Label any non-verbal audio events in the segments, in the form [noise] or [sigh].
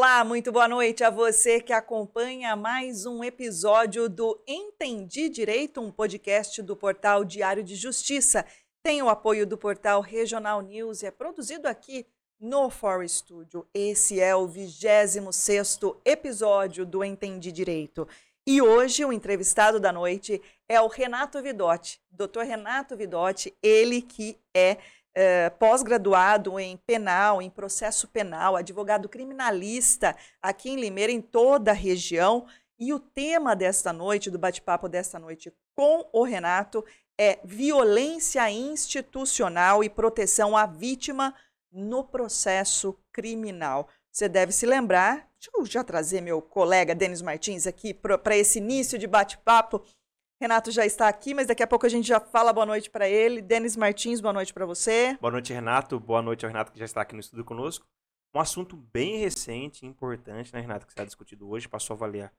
Olá, muito boa noite a você que acompanha mais um episódio do Entendi Direito, um podcast do portal Diário de Justiça. Tem o apoio do portal Regional News e é produzido aqui no For Studio. Esse é o 26º episódio do Entendi Direito. E hoje o entrevistado da noite é o Renato Vidotti. Doutor Renato Vidotti, ele que é é, pós-graduado em penal, em processo penal, advogado criminalista aqui em Limeira, em toda a região. E o tema desta noite, do bate-papo desta noite com o Renato, é violência institucional e proteção à vítima no processo criminal. Você deve se lembrar, deixa eu já trazer meu colega Denis Martins aqui para esse início de bate-papo. Renato já está aqui, mas daqui a pouco a gente já fala boa noite para ele. Denis Martins, boa noite para você. Boa noite, Renato. Boa noite ao Renato que já está aqui no estúdio conosco. Um assunto bem recente, importante, né, Renato, que será discutido hoje, passou a valer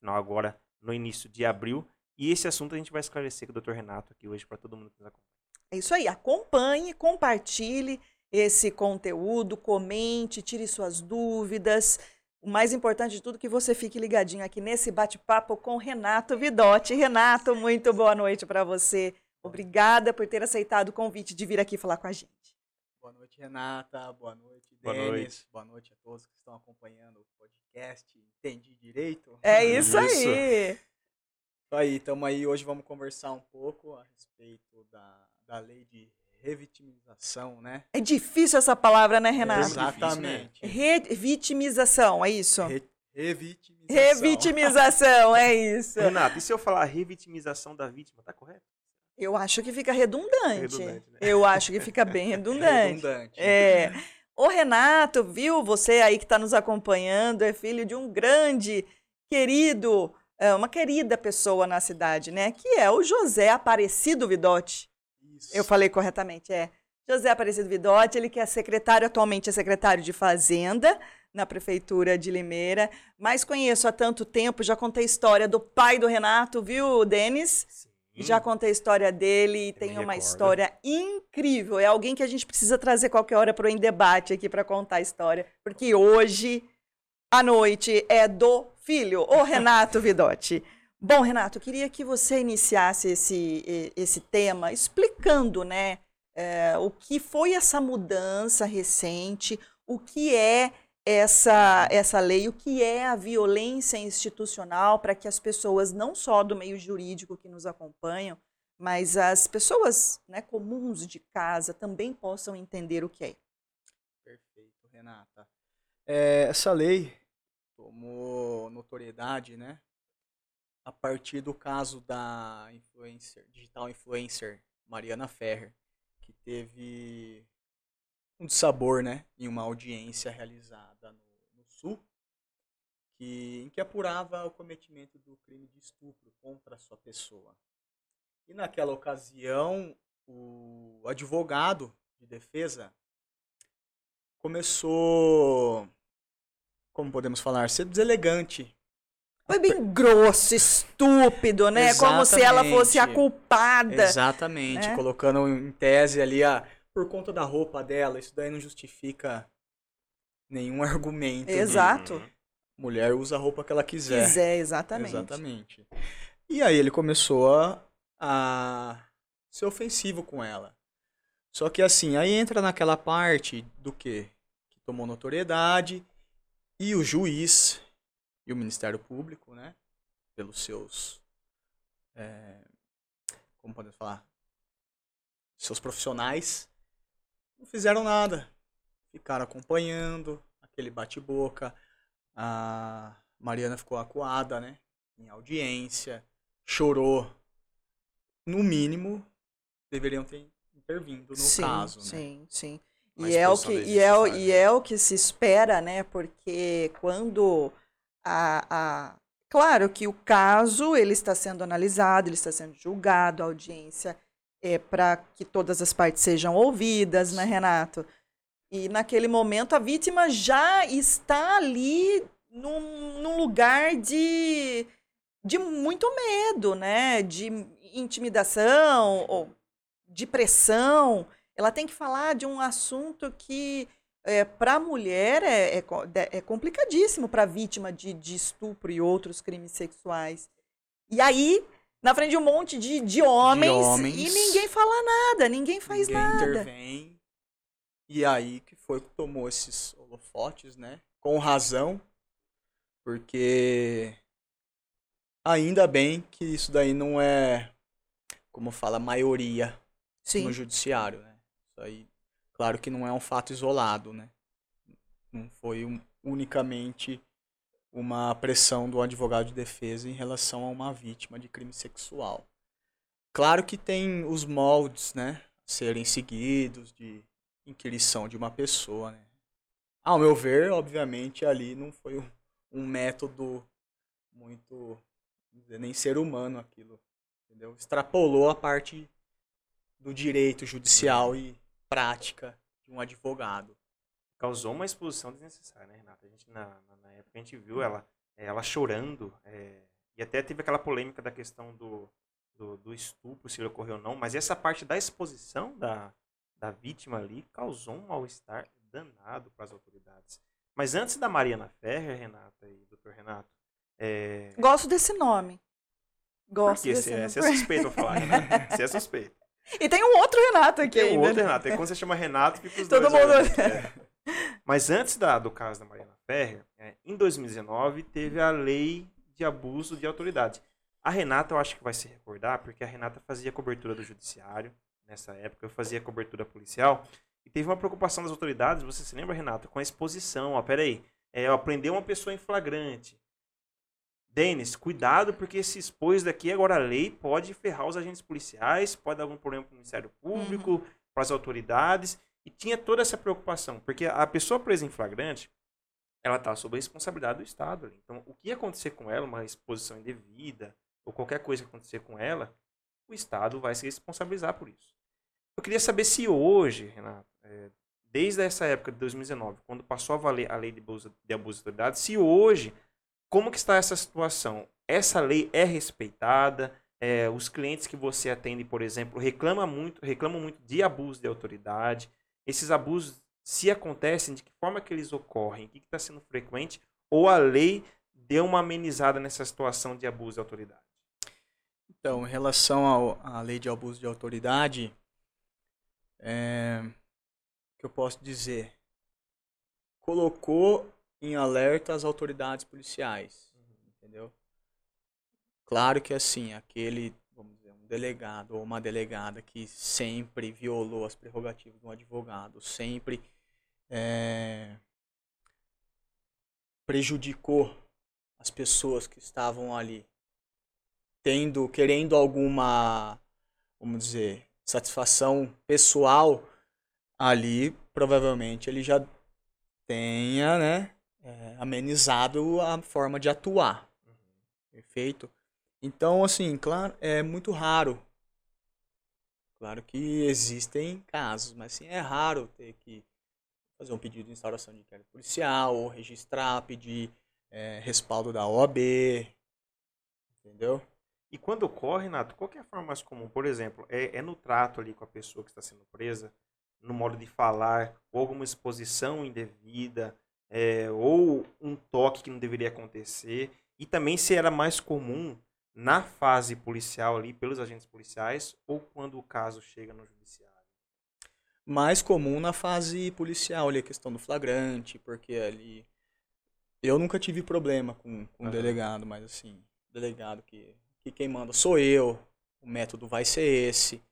não, agora no início de abril. E esse assunto a gente vai esclarecer com o Dr. Renato aqui hoje para todo mundo que nos acompanha. É isso aí, acompanhe, compartilhe esse conteúdo, comente, tire suas dúvidas. O mais importante de tudo é que você fique ligadinho aqui nesse bate-papo com Renato Vidotti. Renato, muito boa noite para você. Obrigada por ter aceitado o convite de vir aqui falar com a gente. Boa noite, Renata. Boa noite, Boa Denis. Noite. Boa noite a todos que estão acompanhando o podcast. Entendi direito? É isso, isso. aí. Isso aí, estamos aí. Hoje vamos conversar um pouco a respeito da, da lei de revitimização, né? É difícil essa palavra, né, Renato? É exatamente. Revitimização, é isso? Re revitimização. Revitimização, é isso. Renato, e se eu falar revitimização da vítima, tá correto? Eu acho que fica redundante. redundante né? Eu acho que fica bem redundante. redundante. É. O Renato, viu? Você aí que está nos acompanhando, é filho de um grande, querido, é, uma querida pessoa na cidade, né? Que é o José Aparecido Vidotti. Isso. Eu falei corretamente, é. José Aparecido Vidotti, ele que é secretário, atualmente é secretário de Fazenda na Prefeitura de Limeira, mas conheço há tanto tempo, já contei a história do pai do Renato, viu, Denis? Sim. Já contei a história dele e tem uma recordo. história incrível. É alguém que a gente precisa trazer qualquer hora para o Em Debate aqui para contar a história, porque hoje, à noite, é do filho, o Renato Vidotti. [laughs] Bom, Renato, queria que você iniciasse esse, esse tema explicando, né, é, o que foi essa mudança recente, o que é essa, essa lei, o que é a violência institucional, para que as pessoas, não só do meio jurídico que nos acompanham, mas as pessoas né, comuns de casa também possam entender o que é. Perfeito, Renata. É, essa lei tomou notoriedade, né, a partir do caso da influencer, digital influencer Mariana Ferrer, que teve um dissabor, né, em uma audiência realizada no, no Sul, que, em que apurava o cometimento do crime de estupro contra a sua pessoa. E naquela ocasião, o advogado de defesa começou, como podemos falar, ser deselegante foi bem grosso, estúpido, né? Exatamente. Como se ela fosse a culpada. Exatamente. Né? Colocando em tese ali a. Por conta da roupa dela, isso daí não justifica nenhum [laughs] argumento. Exato. Mulher usa a roupa que ela quiser. Quiser, exatamente. Exatamente. E aí ele começou a, a ser ofensivo com ela. Só que assim, aí entra naquela parte do quê? Que tomou notoriedade e o juiz e o Ministério Público, né, pelos seus, é, como podemos falar, seus profissionais, não fizeram nada. Ficaram acompanhando aquele bate-boca. A Mariana ficou acuada, né, em audiência, chorou. No mínimo, deveriam ter intervindo no sim, caso, né? Sim, sim. E é, o que, e, é, e é o que se espera, né? Porque quando a, a, claro que o caso ele está sendo analisado, ele está sendo julgado, a audiência é para que todas as partes sejam ouvidas, né, Renato? E naquele momento a vítima já está ali num, num lugar de, de muito medo, né? De intimidação, ou de pressão. Ela tem que falar de um assunto que é, para a mulher é, é, é complicadíssimo para a vítima de, de estupro e outros crimes sexuais. E aí, na frente de um monte de, de, homens, de homens, e ninguém fala nada, ninguém faz ninguém nada. intervém. E aí que foi que tomou esses holofotes, né? Com razão, porque ainda bem que isso daí não é, como fala, maioria Sim. no judiciário, né? Isso aí, claro que não é um fato isolado, né? Não foi um, unicamente uma pressão do advogado de defesa em relação a uma vítima de crime sexual. Claro que tem os moldes, né, serem seguidos de inquirição de uma pessoa, né. Ao meu ver, obviamente, ali não foi um, um método muito, dizer, nem ser humano aquilo, entendeu? Extrapolou a parte do direito judicial e prática de um advogado causou uma exposição desnecessária, né, Renata? A gente, na, na época, a gente viu ela, eh, ela chorando, é, e até teve aquela polêmica da questão do, do, do, estupro, se ele ocorreu ou não, mas essa parte da exposição da, da vítima ali causou um mal-estar danado para as autoridades. Mas antes da Mariana Ferrer, Renata e doutor Renato. É... Gosto desse nome. Gosto Porque desse é, nome. Você é suspeito a falar, né? [laughs] Você é suspeito. E tem um outro Renato aqui. Tem um outro Renato. E quando você chama Renato, fica os Todo dois. mundo. É. Mas antes da, do caso da Mariana Ferrer, é, em 2019 teve a lei de abuso de autoridade. A Renata, eu acho que vai se recordar, porque a Renata fazia cobertura do judiciário nessa época, eu fazia cobertura policial, e teve uma preocupação das autoridades, você se lembra, Renata, com a exposição. Ó, peraí, é, aprender uma pessoa em flagrante. Denis, cuidado, porque se expôs daqui, agora a lei pode ferrar os agentes policiais, pode dar algum problema para o Ministério Público, uhum. para as autoridades. E tinha toda essa preocupação, porque a pessoa presa em flagrante, ela está sob a responsabilidade do Estado. Então, o que acontecer com ela, uma exposição indevida, ou qualquer coisa que acontecer com ela, o Estado vai se responsabilizar por isso. Eu queria saber se hoje, Renato, é, desde essa época de 2019, quando passou a valer a lei de abuso de, abuso de autoridade, se hoje, como que está essa situação? Essa lei é respeitada? É, os clientes que você atende, por exemplo, reclamam muito, reclamam muito de abuso de autoridade esses abusos, se acontecem, de que forma que eles ocorrem, o que está sendo frequente, ou a lei deu uma amenizada nessa situação de abuso de autoridade? Então, em relação à lei de abuso de autoridade, é, que eu posso dizer? Colocou em alerta as autoridades policiais, uhum. entendeu? Claro que assim, aquele delegado ou uma delegada que sempre violou as prerrogativas de um advogado, sempre é, prejudicou as pessoas que estavam ali, tendo, querendo alguma, vamos dizer, satisfação pessoal ali, provavelmente ele já tenha, né, é, amenizado a forma de atuar. Uhum. Perfeito? Então, assim, claro, é muito raro. Claro que existem casos, mas assim, é raro ter que fazer um pedido de instauração de inquérito policial, ou registrar, pedir é, respaldo da OAB, entendeu? E quando ocorre, Renato, qual é a forma mais comum? Por exemplo, é, é no trato ali com a pessoa que está sendo presa, no modo de falar, ou alguma exposição indevida, é, ou um toque que não deveria acontecer, e também se era mais comum na fase policial ali, pelos agentes policiais, ou quando o caso chega no judiciário? Mais comum na fase policial, ali, a questão do flagrante, porque ali. Eu nunca tive problema com, com uhum. delegado, mas assim, delegado que, que quem manda sou eu, o método vai ser esse.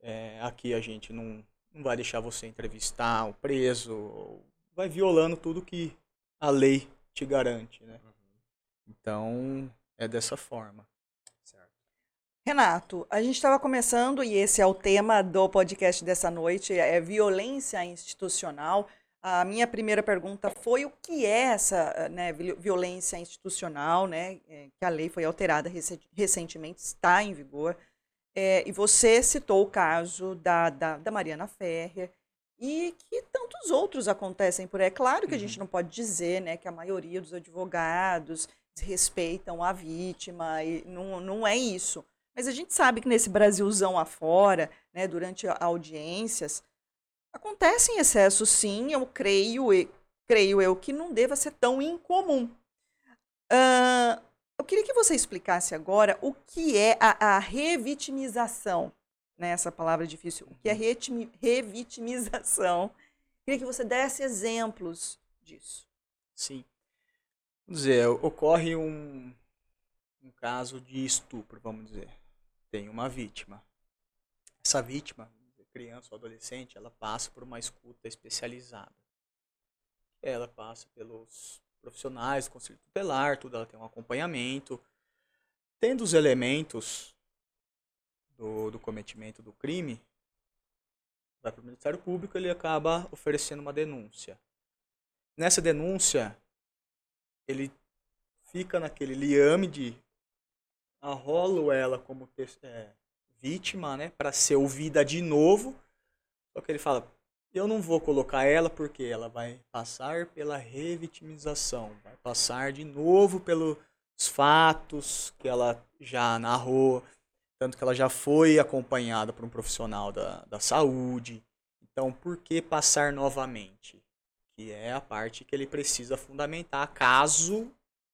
É, aqui a gente não, não vai deixar você entrevistar o preso, vai violando tudo que a lei te garante, né? Uhum. Então, é dessa forma. Renato, a gente estava começando, e esse é o tema do podcast dessa noite, é violência institucional. A minha primeira pergunta foi o que é essa né, violência institucional, né, é, que a lei foi alterada recentemente, está em vigor. É, e você citou o caso da, da, da, Mariana Ferrer e que tantos outros acontecem por aí. É claro que a gente uhum. não pode dizer né, que a maioria dos advogados respeitam a vítima, e não, não é isso. Mas a gente sabe que nesse Brasilzão afora, né, durante audiências, Acontecem excessos, sim, eu creio, e- creio eu que não deva ser tão incomum. Ah, eu queria que você explicasse agora o que é a, a revitimização. Né? Essa palavra difícil. Que é revitimização? Queria que você desse exemplos disso. Sim. Vamos dizer, ocorre um, um caso de estupro, vamos dizer. Tem uma vítima. Essa vítima, criança ou adolescente, ela passa por uma escuta especializada. Ela passa pelos profissionais conselho tutelar, tudo, ela tem um acompanhamento. Tendo os elementos do, do cometimento do crime, vai para o Ministério Público, ele acaba oferecendo uma denúncia. Nessa denúncia, ele fica naquele liame de arrolo ela como é, vítima, né, para ser ouvida de novo. Só que ele fala, eu não vou colocar ela porque ela vai passar pela revitimização, vai passar de novo pelos fatos que ela já narrou, tanto que ela já foi acompanhada por um profissional da, da saúde. Então, por que passar novamente? Que é a parte que ele precisa fundamentar caso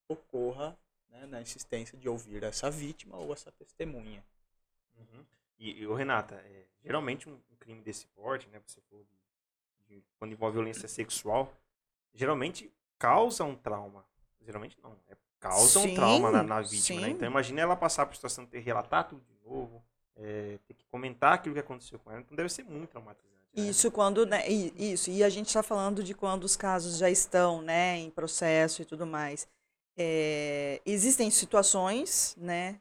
ocorra né, na insistência de ouvir essa vítima ou essa testemunha. Uhum. E, e Renata, é, geralmente um, crime desse porte, né, você falou de, de- quando envolve violência sexual, geralmente causa um trauma. Geralmente não, é, causa Sim, um trauma na, na vítima, né? Então imagina ela passar por situação de relatar tudo novo, é, ter que comentar aquilo que aconteceu com ela, então deve ser muito traumatizante. né? Isso quando, né, isso, e a gente está falando de quando os casos já estão, né, em processo e tudo mais. É, existem situações, né,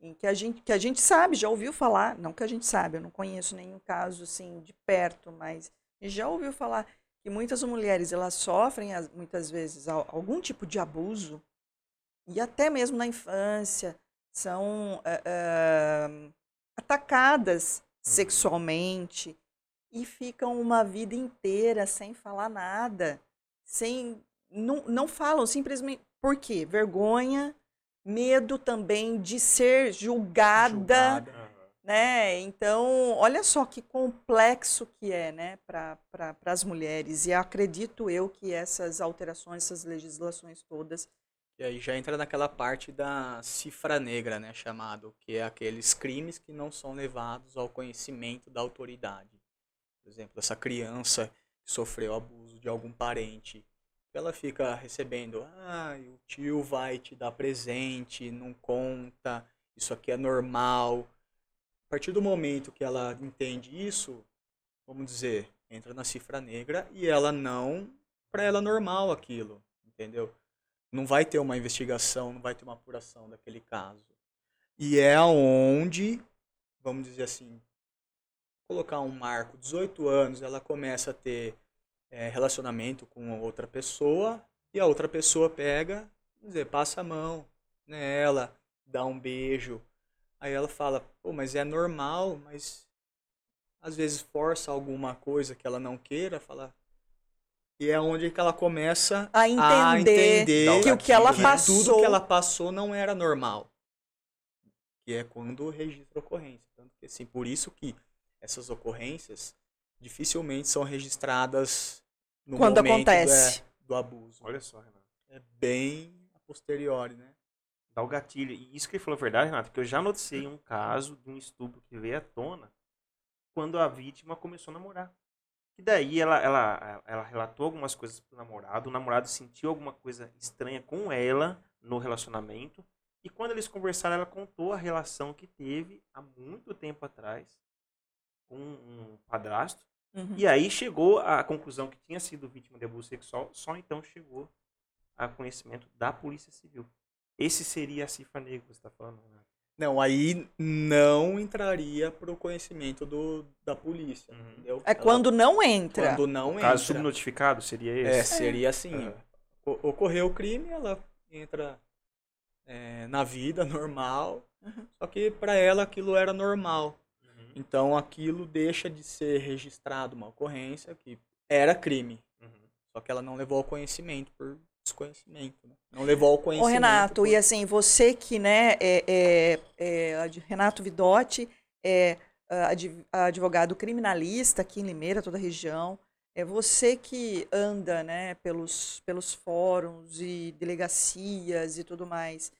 em que a gente, que a gente sabe, já ouviu falar, não que a gente sabe, eu não conheço nenhum caso assim de perto, mas já ouviu falar que muitas mulheres elas sofrem as- muitas vezes al- algum tipo de abuso e até mesmo na infância são eh, eh, atacadas sexualmente e ficam uma vida inteira sem falar nada, sem não, não falam simplesmente por quê? Vergonha, medo também de ser julgada, Julgada. Né? Então, olha só que complexo que é, né, para pra, as mulheres. E acredito eu que essas alterações, essas legislações todas, E aí já entra naquela parte da cifra negra, né, chamado, que é aqueles crimes que não são levados ao conhecimento da autoridade. Por exemplo, essa criança que sofreu abuso de algum parente, ela fica recebendo, ah, o tio vai te dar presente, não conta, isso aqui é normal. A partir do momento que ela entende isso, vamos dizer, entra na cifra negra e ela não, para ela é normal aquilo, entendeu? Não vai ter uma investigação, não vai ter uma apuração daquele caso. E é onde, vamos dizer assim, colocar um marco, 18 anos, ela começa a ter é, relacionamento com outra pessoa e a outra pessoa pega, vamos dizer, passa a mão nela, dá um beijo. Aí ela fala, pô, mas é normal, mas às vezes força alguma coisa que ela não queira, fala. E é onde que ela começa a entender, entender que o que ela passou. tudo que ela passou não era normal. Que é quando registra a ocorrência. Tanto que, assim, por isso que essas ocorrências dificilmente são registradas no Quando momento acontece. é, do abuso. Olha só, Renata. É bem a posteriori, né? Dá o gatilho. E isso que ele falou é verdade, Renato, porque eu já noticiei um caso de um estupro que veio à tona quando a vítima começou a namorar. E daí ela, ela, ela relatou algumas coisas pro namorado, o namorado sentiu alguma coisa estranha com ela no relacionamento, e quando eles conversaram, ela contou a relação que teve há muito tempo atrás com um padrasto, Uhum. e aí chegou à conclusão que tinha sido vítima de abuso sexual, só então chegou a conhecimento da Polícia Civil. Esse seria a cifra negra que você está falando, né? Não, aí não entraria pro conhecimento do, da polícia, Uhum. É Ela- quando não entra. quando não O entra. caso subnotificado seria É, esse? seria assim. O- Ocorreu o crime, ela entra é, na vida normal, Uhum. só que para ela aquilo era normal. Uhum, Então aquilo deixa de ser registrado uma ocorrência que era crime, uhum. só que ela não levou ao conhecimento por desconhecimento. né? Não levou ao Ô, conhecimento. Renato, por- e assim, você que, né, é, é, é, de Renato Vidotti, é, advogado criminalista aqui em Limeira, toda a região. É você que anda né, pelos, pelos fóruns e delegacias e tudo mais.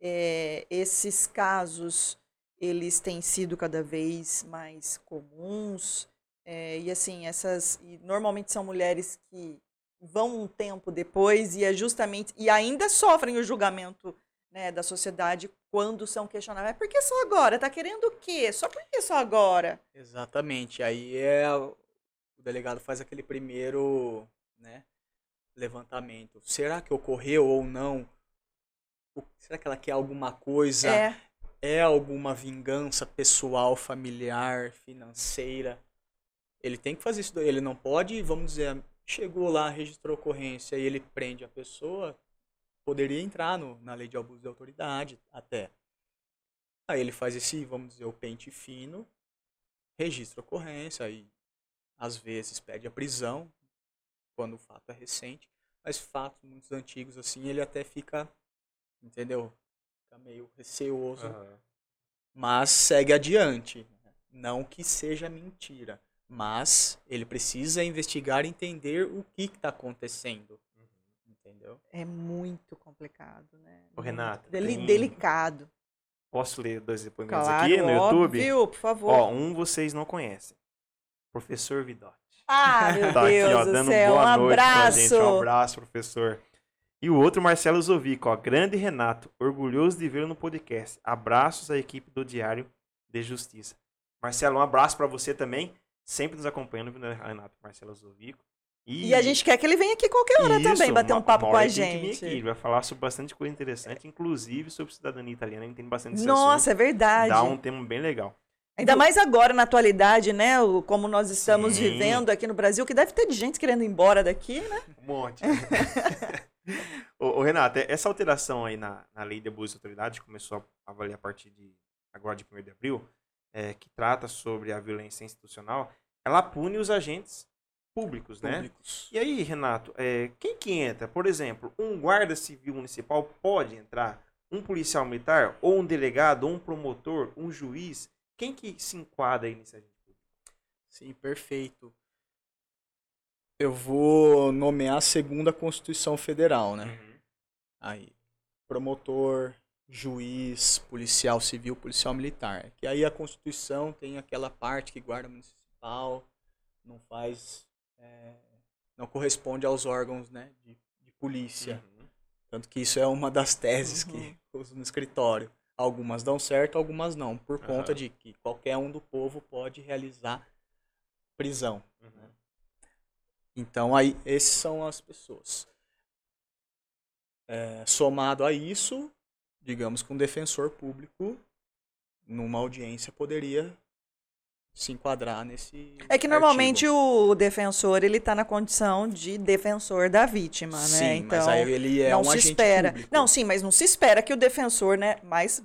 É, esses casos, eles têm sido cada vez mais comuns. É, e assim, essas. E normalmente são mulheres que vão um tempo depois e é justamente. E ainda sofrem o julgamento né, da sociedade quando são questionadas. Mas por que só agora? Tá querendo o quê? Só por que só agora? Exatamente. Aí é o delegado faz aquele primeiro, né, levantamento. Será que ocorreu ou não? Será que ela quer alguma coisa? É. É alguma vingança pessoal, familiar, financeira? Ele tem que fazer isso. Ele não pode, vamos dizer, chegou lá, registrou ocorrência e ele prende a pessoa, poderia entrar no, na lei de abuso de autoridade até. Aí ele faz esse, vamos dizer, o pente fino, registra a ocorrência, aí às vezes pede a prisão, quando o fato é recente, mas fatos muito antigos assim, ele até fica, entendeu? Fica meio receoso, uhum. mas segue adiante. Não que seja mentira, mas ele precisa investigar e entender o que está acontecendo entendeu? É muito complicado, né? Ô, Renata. Deli tem... Delicado. Posso ler dois depoimentos claro, aqui no YouTube? Óbvio, por favor. Ó, um vocês não conhecem. Professor Vidotti. Ah, [laughs] meu tá Deus aqui, ó, dando céu, boa um noite abraço. pra gente. Um abraço, professor. E o outro, Marcelo Zovico, ó. Grande Renato, orgulhoso de vê-lo no podcast. Abraços à equipe do Diário de Justiça. Marcelo, um abraço para você também. Sempre nos acompanhando, Renato, Marcelo Zovico. E, e, a gente quer que ele venha aqui qualquer hora Isso, também, bater um papo com a gente. Ele vai falar sobre bastante coisa interessante, inclusive sobre cidadania italiana. Ele tem bastante Nossa, assunto. é verdade. Dá um tema bem legal. Ainda mais agora, na atualidade, né? Como nós estamos Sim. vivendo aqui no Brasil, que deve ter de gente querendo ir embora daqui, né? Um monte. [laughs] ô, essa alteração aí na, na lei de abuso de autoridade começou a valer a partir de agora de 1 de abril, é, que trata sobre a violência institucional, ela pune os agentes públicos, né? Públicos. E aí, Renato, é, quem que entra? Por exemplo, um guarda civil municipal pode entrar? Um policial militar? Ou um delegado? Ou um promotor? Um juiz? Quem que se enquadra aí nesse agente público? Sim, perfeito. Eu vou nomear segundo a Constituição Federal, né? Uhum. Aí, promotor, juiz, policial civil, policial militar. Que aí a Constituição tem aquela parte que guarda municipal não faz é, não corresponde aos órgãos né, de, de polícia. Uhum. Tanto que isso é uma das teses uhum. que [laughs] uso no escritório. Algumas dão certo, algumas não, por uhum. conta de que qualquer um do povo pode realizar prisão. Uhum. Né? Então, aí, esses são as pessoas. É, somado a isso, digamos que um defensor público, numa audiência, poderia se enquadrar nesse. É que normalmente artigo. o defensor ele está na condição de defensor da vítima, sim, né? Então mas aí ele é não um se espera. Público. Não, sim, mas não se espera que o defensor, né? Mas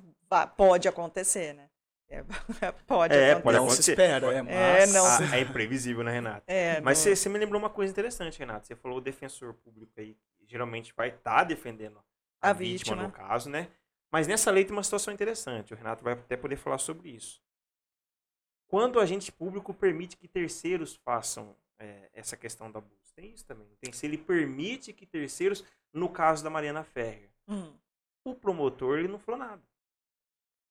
pode acontecer, né? É, [laughs] pode é, acontecer. Pode não acontecer. se espera, é, é, não ah, é imprevisível, né, Renato? É, mas você, você me lembrou uma coisa interessante, Renato. Você falou o defensor público aí, geralmente vai estar tá defendendo a, a vítima, vítima, no caso, né? Mas nessa lei tem uma situação interessante. O Renato vai até poder falar sobre isso quando o agente público permite que terceiros façam é, essa questão do abuso. Tem isso também. Tem se ele permite que terceiros, no caso da Mariana Ferrer, hum. o promotor ele não falou nada.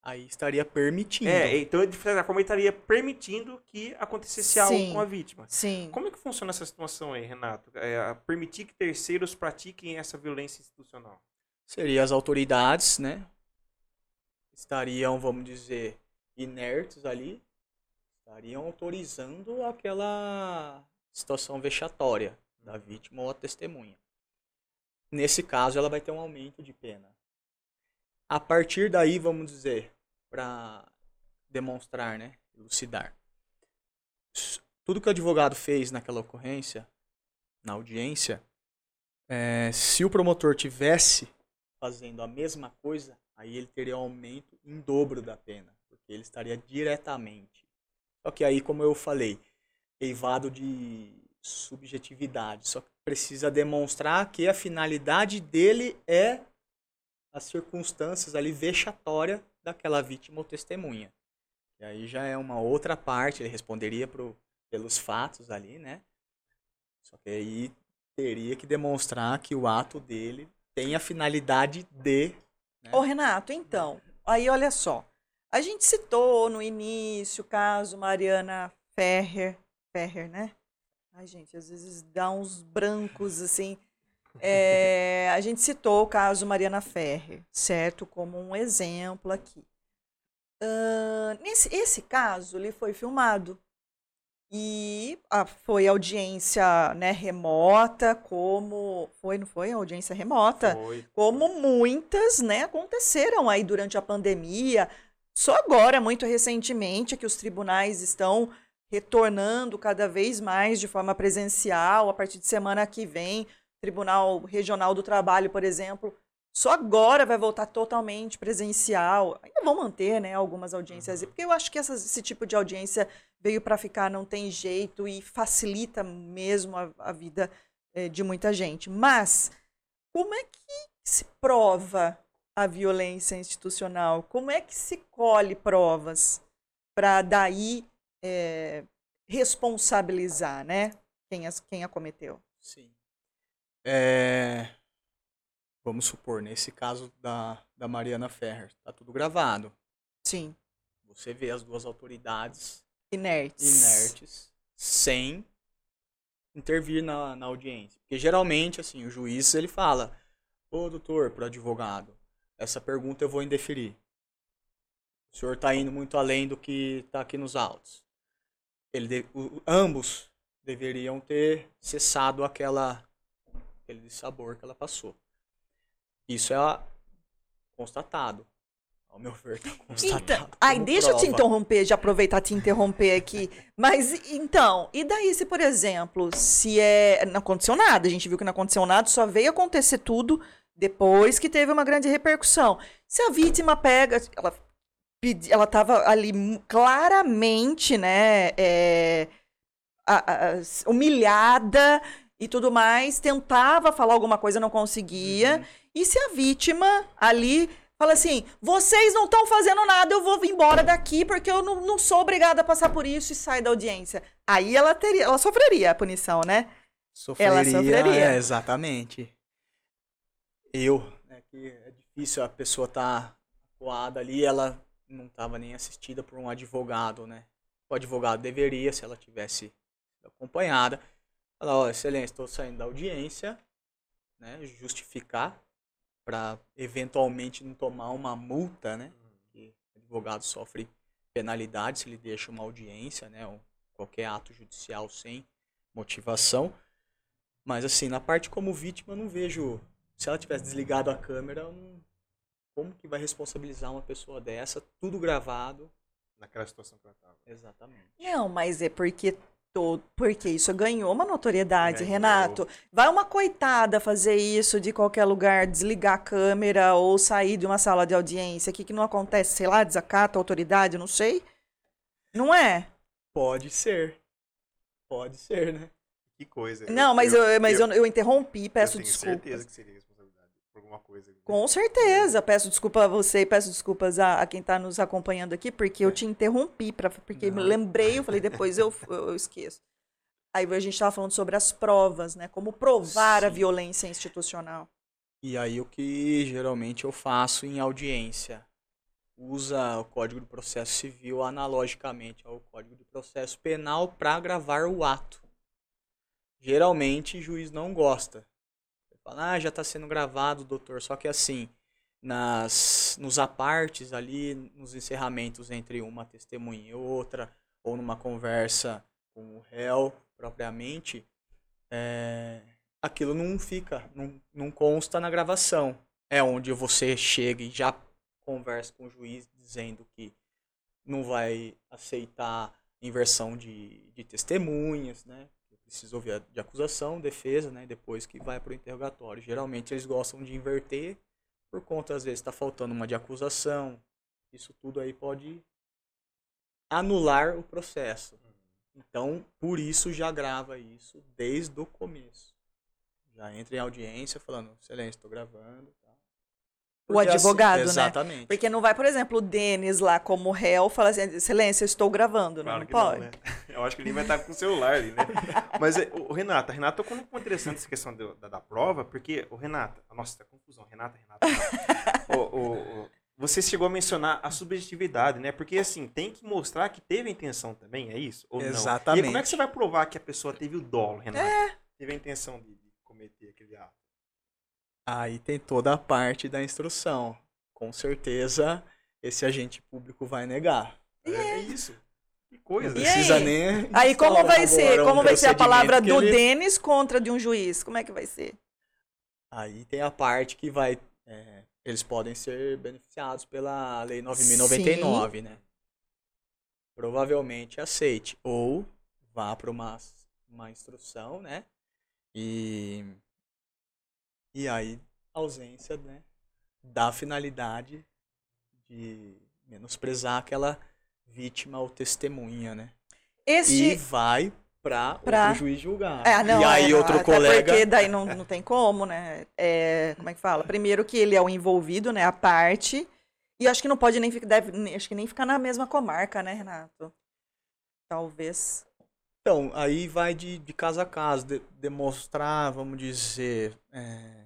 Aí estaria permitindo. É, então de certa forma ele estaria permitindo que acontecesse algo com a vítima. Sim. Como é que funciona essa situação aí, Renato? É, permitir que terceiros pratiquem essa violência institucional? Seria as autoridades, né? Estariam, vamos dizer, inertes ali, estariam autorizando aquela situação vexatória da vítima ou a testemunha. Nesse caso, ela vai ter um aumento de pena. A partir daí, vamos dizer, para demonstrar, né, elucidar. Tudo que o advogado fez naquela ocorrência, na audiência, é, se o promotor tivesse fazendo a mesma coisa, aí ele teria um aumento em dobro da pena, porque ele estaria diretamente só que aí, como eu falei, eivado de subjetividade. Só que precisa demonstrar que a finalidade dele é as circunstâncias ali vexatória daquela vítima ou testemunha. E aí já é uma outra parte, ele responderia pro, pelos fatos ali, né? Só que aí teria que demonstrar que o ato dele tem a finalidade de. Né? Ô, Renato, então, aí olha só. A gente citou no início o caso Mariana Ferrer. Ferrer, né? Ai, gente, às vezes dá uns brancos assim. É, a gente citou o caso Mariana Ferrer, certo? Como um exemplo aqui. Uh, nesse esse caso, ele foi filmado e ah, foi audiência né, remota, como. Foi, não foi? Audiência remota? Foi. Como muitas né, aconteceram aí durante a pandemia. Só agora, muito recentemente, que os tribunais estão retornando cada vez mais de forma presencial. A partir de semana que vem, Tribunal Regional do Trabalho, por exemplo, só agora vai voltar totalmente presencial. Ainda vão manter né, algumas audiências, porque eu acho que essas- esse tipo de audiência veio para ficar, não tem jeito e facilita mesmo a, a vida eh, de muita gente. Mas como é que se prova a violência institucional? Como é que se colhe provas para daí eh, responsabilizar, né? Quem, as, quem a cometeu? Sim. É, Vamos supor, nesse caso da, da Mariana Ferrer, tá tudo gravado. Sim, Você vê as duas autoridades inertes. inertes, sem intervir na, na audiência. Porque geralmente, assim, o juiz ele fala, ô doutor, pro advogado, essa pergunta eu vou indeferir. O senhor está indo muito além do que está aqui nos autos. Ele de- o- ambos deveriam ter cessado aquela aquele sabor que ela passou. Isso é constatado. Ao meu ver, tá constatado. Então, [laughs] ai, deixa eu te prova. interromper, de aproveitar te interromper aqui. Mas então, e daí se, por exemplo, se é. Não aconteceu nada, a gente viu que não aconteceu nada, só veio acontecer tudo depois que teve uma grande repercussão. Se a vítima pega. Ela, ela tava ali claramente, né? é, a- a- humilhada e tudo mais, tentava falar alguma coisa, não conseguia. Uhum. E se a vítima ali fala assim: vocês não estão fazendo nada, eu vou embora daqui porque eu não, não sou obrigada a passar por isso e sai da audiência. Aí ela teria, ela sofreria a punição, né? Ela sofreria. É, exatamente. Eu, né, que é difícil a pessoa tá coada ali, ela não estava nem assistida por um advogado, né? O advogado deveria, se ela tivesse acompanhada, falar, ó, excelência, estou saindo da audiência, né? Justificar para eventualmente não tomar uma multa, né? Que o advogado sofre penalidade se ele deixa uma audiência, né? Ou qualquer ato judicial sem motivação. Mas assim, na parte como vítima, eu não vejo. Se ela tivesse desligado a câmera, não- como que vai responsabilizar uma pessoa dessa? Tudo gravado. Naquela situação que ela tava. Exatamente. Não, mas é porque todo, porque isso ganhou uma notoriedade, Ganhou. Renato. Vai uma coitada fazer isso de qualquer lugar, desligar a câmera ou sair de uma sala de audiência, o que, que não acontece, sei lá, desacata a autoridade, eu não sei. Não é? Pode ser. Pode ser, né? Que coisa. Não, mas eu, mas eu, eu interrompi, peço eu tenho desculpas. certeza que seria por alguma coisa. Com certeza. Peço desculpa a você e peço desculpas a, a quem está nos acompanhando aqui, porque eu te interrompi, pra, porque me Não. lembrei, eu falei, depois eu, eu, eu esqueço. Aí a gente estava falando sobre as provas, né? Como provar a Sim. violência institucional. E aí o que geralmente eu faço em audiência? Usa o Código de Processo Civil analogicamente ao Código de Processo Penal para gravar o ato. Geralmente o juiz não gosta. Fala, ah, já está sendo gravado, doutor. Só que assim, nas, nos apartes ali, nos encerramentos entre uma testemunha e outra, ou numa conversa com o réu propriamente, é, aquilo não fica, não, não consta na gravação. É onde você chega e já conversa com o juiz dizendo que não vai aceitar inversão de, de testemunhas, né? Precisa ouvir de acusação, defesa, né? Depois que vai para o interrogatório. Geralmente eles gostam de inverter por conta, às vezes, está faltando uma de acusação. Isso tudo aí pode anular o processo. Então, por isso já grava isso desde o começo. Já entra em audiência falando, excelência, estou gravando. O advogado, né? Exatamente. Porque não vai, por exemplo, o Denis lá como réu falar assim, excelência, eu estou gravando, Claro não, não que pode? não, né? [laughs] Eu acho que ele vai estar com o celular ali, né? [laughs] Mas, é, o Renata, Renata tocou ponto interessante essa questão do- da, da prova, porque, o Renata, nossa, tá confusão, Renata, Renata. Renata. o, o- o- você chegou a mencionar a subjetividade, né? Porque, assim, tem que mostrar que teve a intenção também, é isso? Ou não? E aí, como é Exatamente. que você vai provar que a pessoa teve o dolo, Renata? É. Teve a intenção de, de cometer aquele ato. Aí tem toda a parte da instrução. Com certeza, esse agente público vai negar. É, é isso. Que coisa. Não precisa aí? nem. Aí como vai ser? um Como vai ser a palavra do ele- Denis contra de um juiz? Como é que vai ser? Aí tem a parte que vai. é, eles podem ser beneficiados pela Lei 9.099, né? Provavelmente aceite. Ou vá para uma, uma instrução, né? E. E aí, ausência, né? Da finalidade de menosprezar aquela vítima ou testemunha, né? E Este. vai para Pra- outro juiz julgar. É, não, e aí é, outro até colega. Porque daí não, [laughs] não tem como, né? É, como é que fala? Primeiro que ele é o envolvido, né? A parte. E acho que não pode nem ficar. Deve, acho que nem ficar na mesma comarca, né, Renato? Talvez. Então, aí vai de, de caso a caso, de- demonstrar, vamos dizer, é,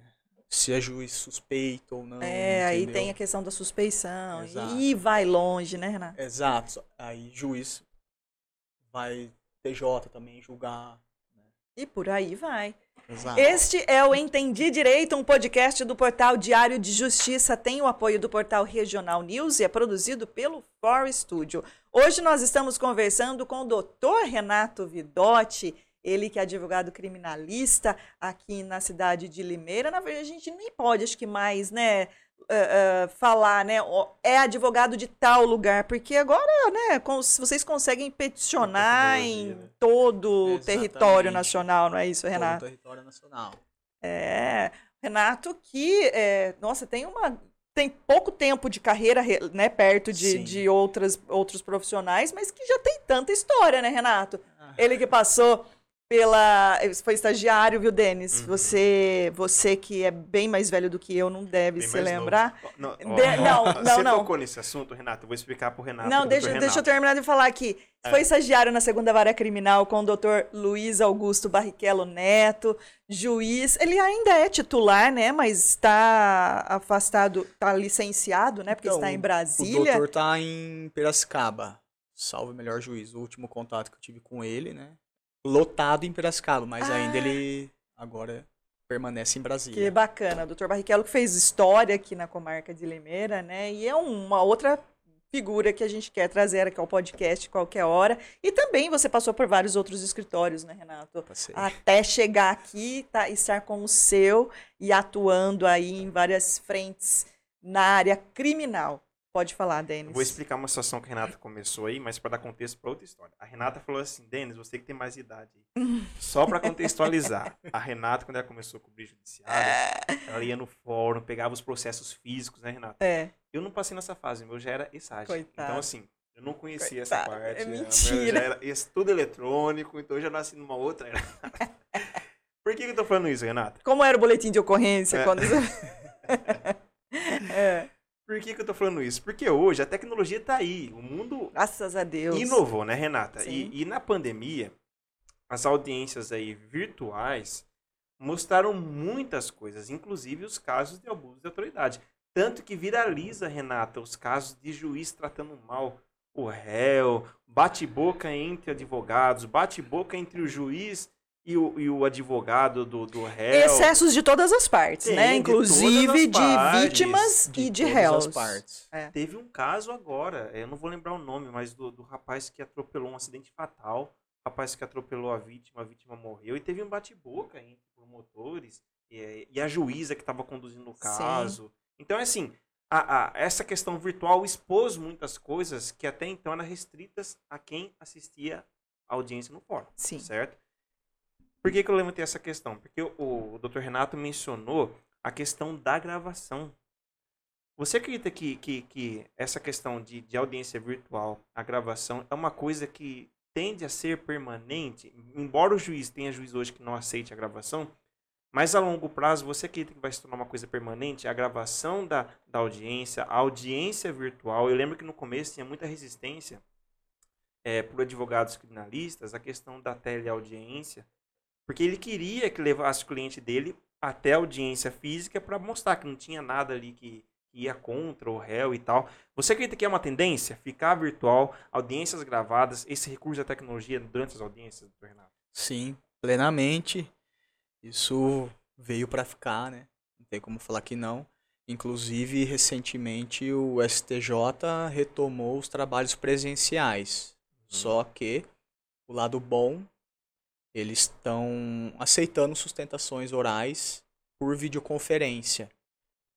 se é juiz suspeito ou não. É, aí entendeu? tem a questão da suspeição. Exato. E vai longe, né, Renato? Exato. Aí juiz vai TJ também julgar. E por aí vai. Exato. Este é o Entendi Direito, um podcast do portal Diário de Justiça. Tem o apoio do portal Regional News e é produzido pelo For Studio. Hoje nós estamos conversando com o doutor Renato Vidotti, ele que é advogado criminalista aqui na cidade de Limeira. Na verdade, a gente nem pode, acho que mais, né, eh, eh, falar, né, é advogado de tal lugar, porque agora, né, vocês conseguem peticionar em né? todo o território nacional, não é isso, Todo o Renato? território nacional. É, Renato que, é, nossa, tem uma tem pouco tempo de carreira, re- né, perto de, Sim. de outras, outros profissionais, mas que já tem tanta história, né, Renato? Ah. Ele que passou pela, foi estagiário, viu, Denis? Uhum. Você, você que é bem mais velho do que eu, não deve Bem se lembrar. Não, De- não, não, Você não. tocou nesse assunto, Renato? Eu vou explicar pro Renato. Não, pro deixa, doutor deixa eu Renato. terminar de falar aqui. É. Foi estagiário na segunda vara criminal com o doutor Luiz Augusto Barrichello Neto, juiz. Ele ainda é titular, né? Mas está afastado, está licenciado, né? Porque Então, está em O Brasília. doutor tá em Piracicaba. Salve melhor juiz. O último contato que eu tive com ele, né? Lotado em Piracicaba, mas Ah. ainda ele agora permanece em Que Brasília. bacana. O doutor Barrichello que fez história aqui na comarca de Limeira, né? E é uma outra figura que a gente quer trazer aqui ao podcast qualquer hora. E também você passou por vários outros escritórios, né, Renato? Passei. até chegar aqui, tá, estar com o seu e atuando aí em várias frentes na área criminal. Pode falar, Denis. Vou explicar uma situação que a Renata começou aí, mas para dar contexto para outra história. A Renata falou assim: Denis, você que tem mais idade. [laughs] Só para contextualizar, a Renata, quando ela começou a cobrir judiciário, ela ia no fórum, pegava os processos físicos, né, Renata? É, Eu não passei nessa fase, meu já era. Coitado. Então, assim, eu não conhecia essa parte. é né? Mentira. Era esse- tudo eletrônico, então eu já nasci numa outra era. [laughs] Por que, que eu tô falando isso, Renata? como era o boletim de ocorrência É. quando [laughs] é, Por que, que eu tô falando isso? Porque hoje a tecnologia tá aí. O mundo graças a Deus. inovou, né, Renata? E, e na pandemia, as audiências aí virtuais mostraram muitas coisas, inclusive os casos de abuso de autoridade. Tanto que viraliza, Renata, os casos de juiz tratando mal o réu, bate-boca entre advogados, bate-boca entre o juiz e o, e o advogado do, do réu. Excessos de todas as partes, né? de Inclusive de, partes, vítimas e de réus. partes. Teve um caso agora, eu não vou lembrar o nome, mas do, do rapaz que atropelou um acidente fatal. Rapaz que atropelou a vítima, a vítima morreu. E teve um bate-boca entre promotores e, e a juíza que estava conduzindo o Sim. caso. Então, é assim, a, a- essa questão virtual expôs muitas coisas que até então eram restritas a quem assistia a audiência no fórum. Sim. Certo? Por que, que eu levantei essa questão? Porque o, o Dr. Renato mencionou a questão da gravação. Você acredita que, que, que essa questão de, de audiência virtual, a gravação, é uma coisa que tende a ser permanente? Embora o juiz tenha juiz hoje que não aceite a gravação, Mas a longo prazo, você acredita que vai se tornar uma coisa permanente? A gravação da, da audiência, a audiência virtual. Eu lembro que no começo tinha muita resistência é, por advogados criminalistas a questão da teleaudiência, porque ele queria que levasse o cliente dele até a audiência física para mostrar que não tinha nada ali que ia contra o réu e tal. Você acredita que é uma tendência ficar virtual, audiências gravadas, esse recurso da tecnologia durante as audiências, Renato? Sim, plenamente. Isso veio para ficar, né? Não tem como falar que não. Inclusive, recentemente o STJ retomou os trabalhos presenciais. Uhum. Só que o lado bom, eles estão aceitando sustentações orais por videoconferência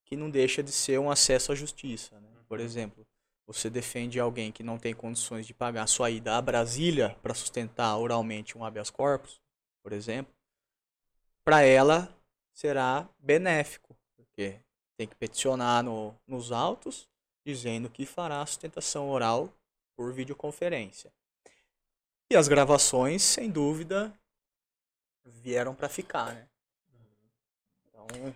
que não deixa de ser um acesso à justiça. Né? Por uhum. exemplo, você defende alguém que não tem condições de pagar sua ida a Brasília para sustentar oralmente um habeas corpus, por exemplo, para ela será benéfico, porque tem que peticionar no, nos autos dizendo que fará a sustentação oral por videoconferência. E as gravações, sem dúvida, vieram para ficar, né? Então,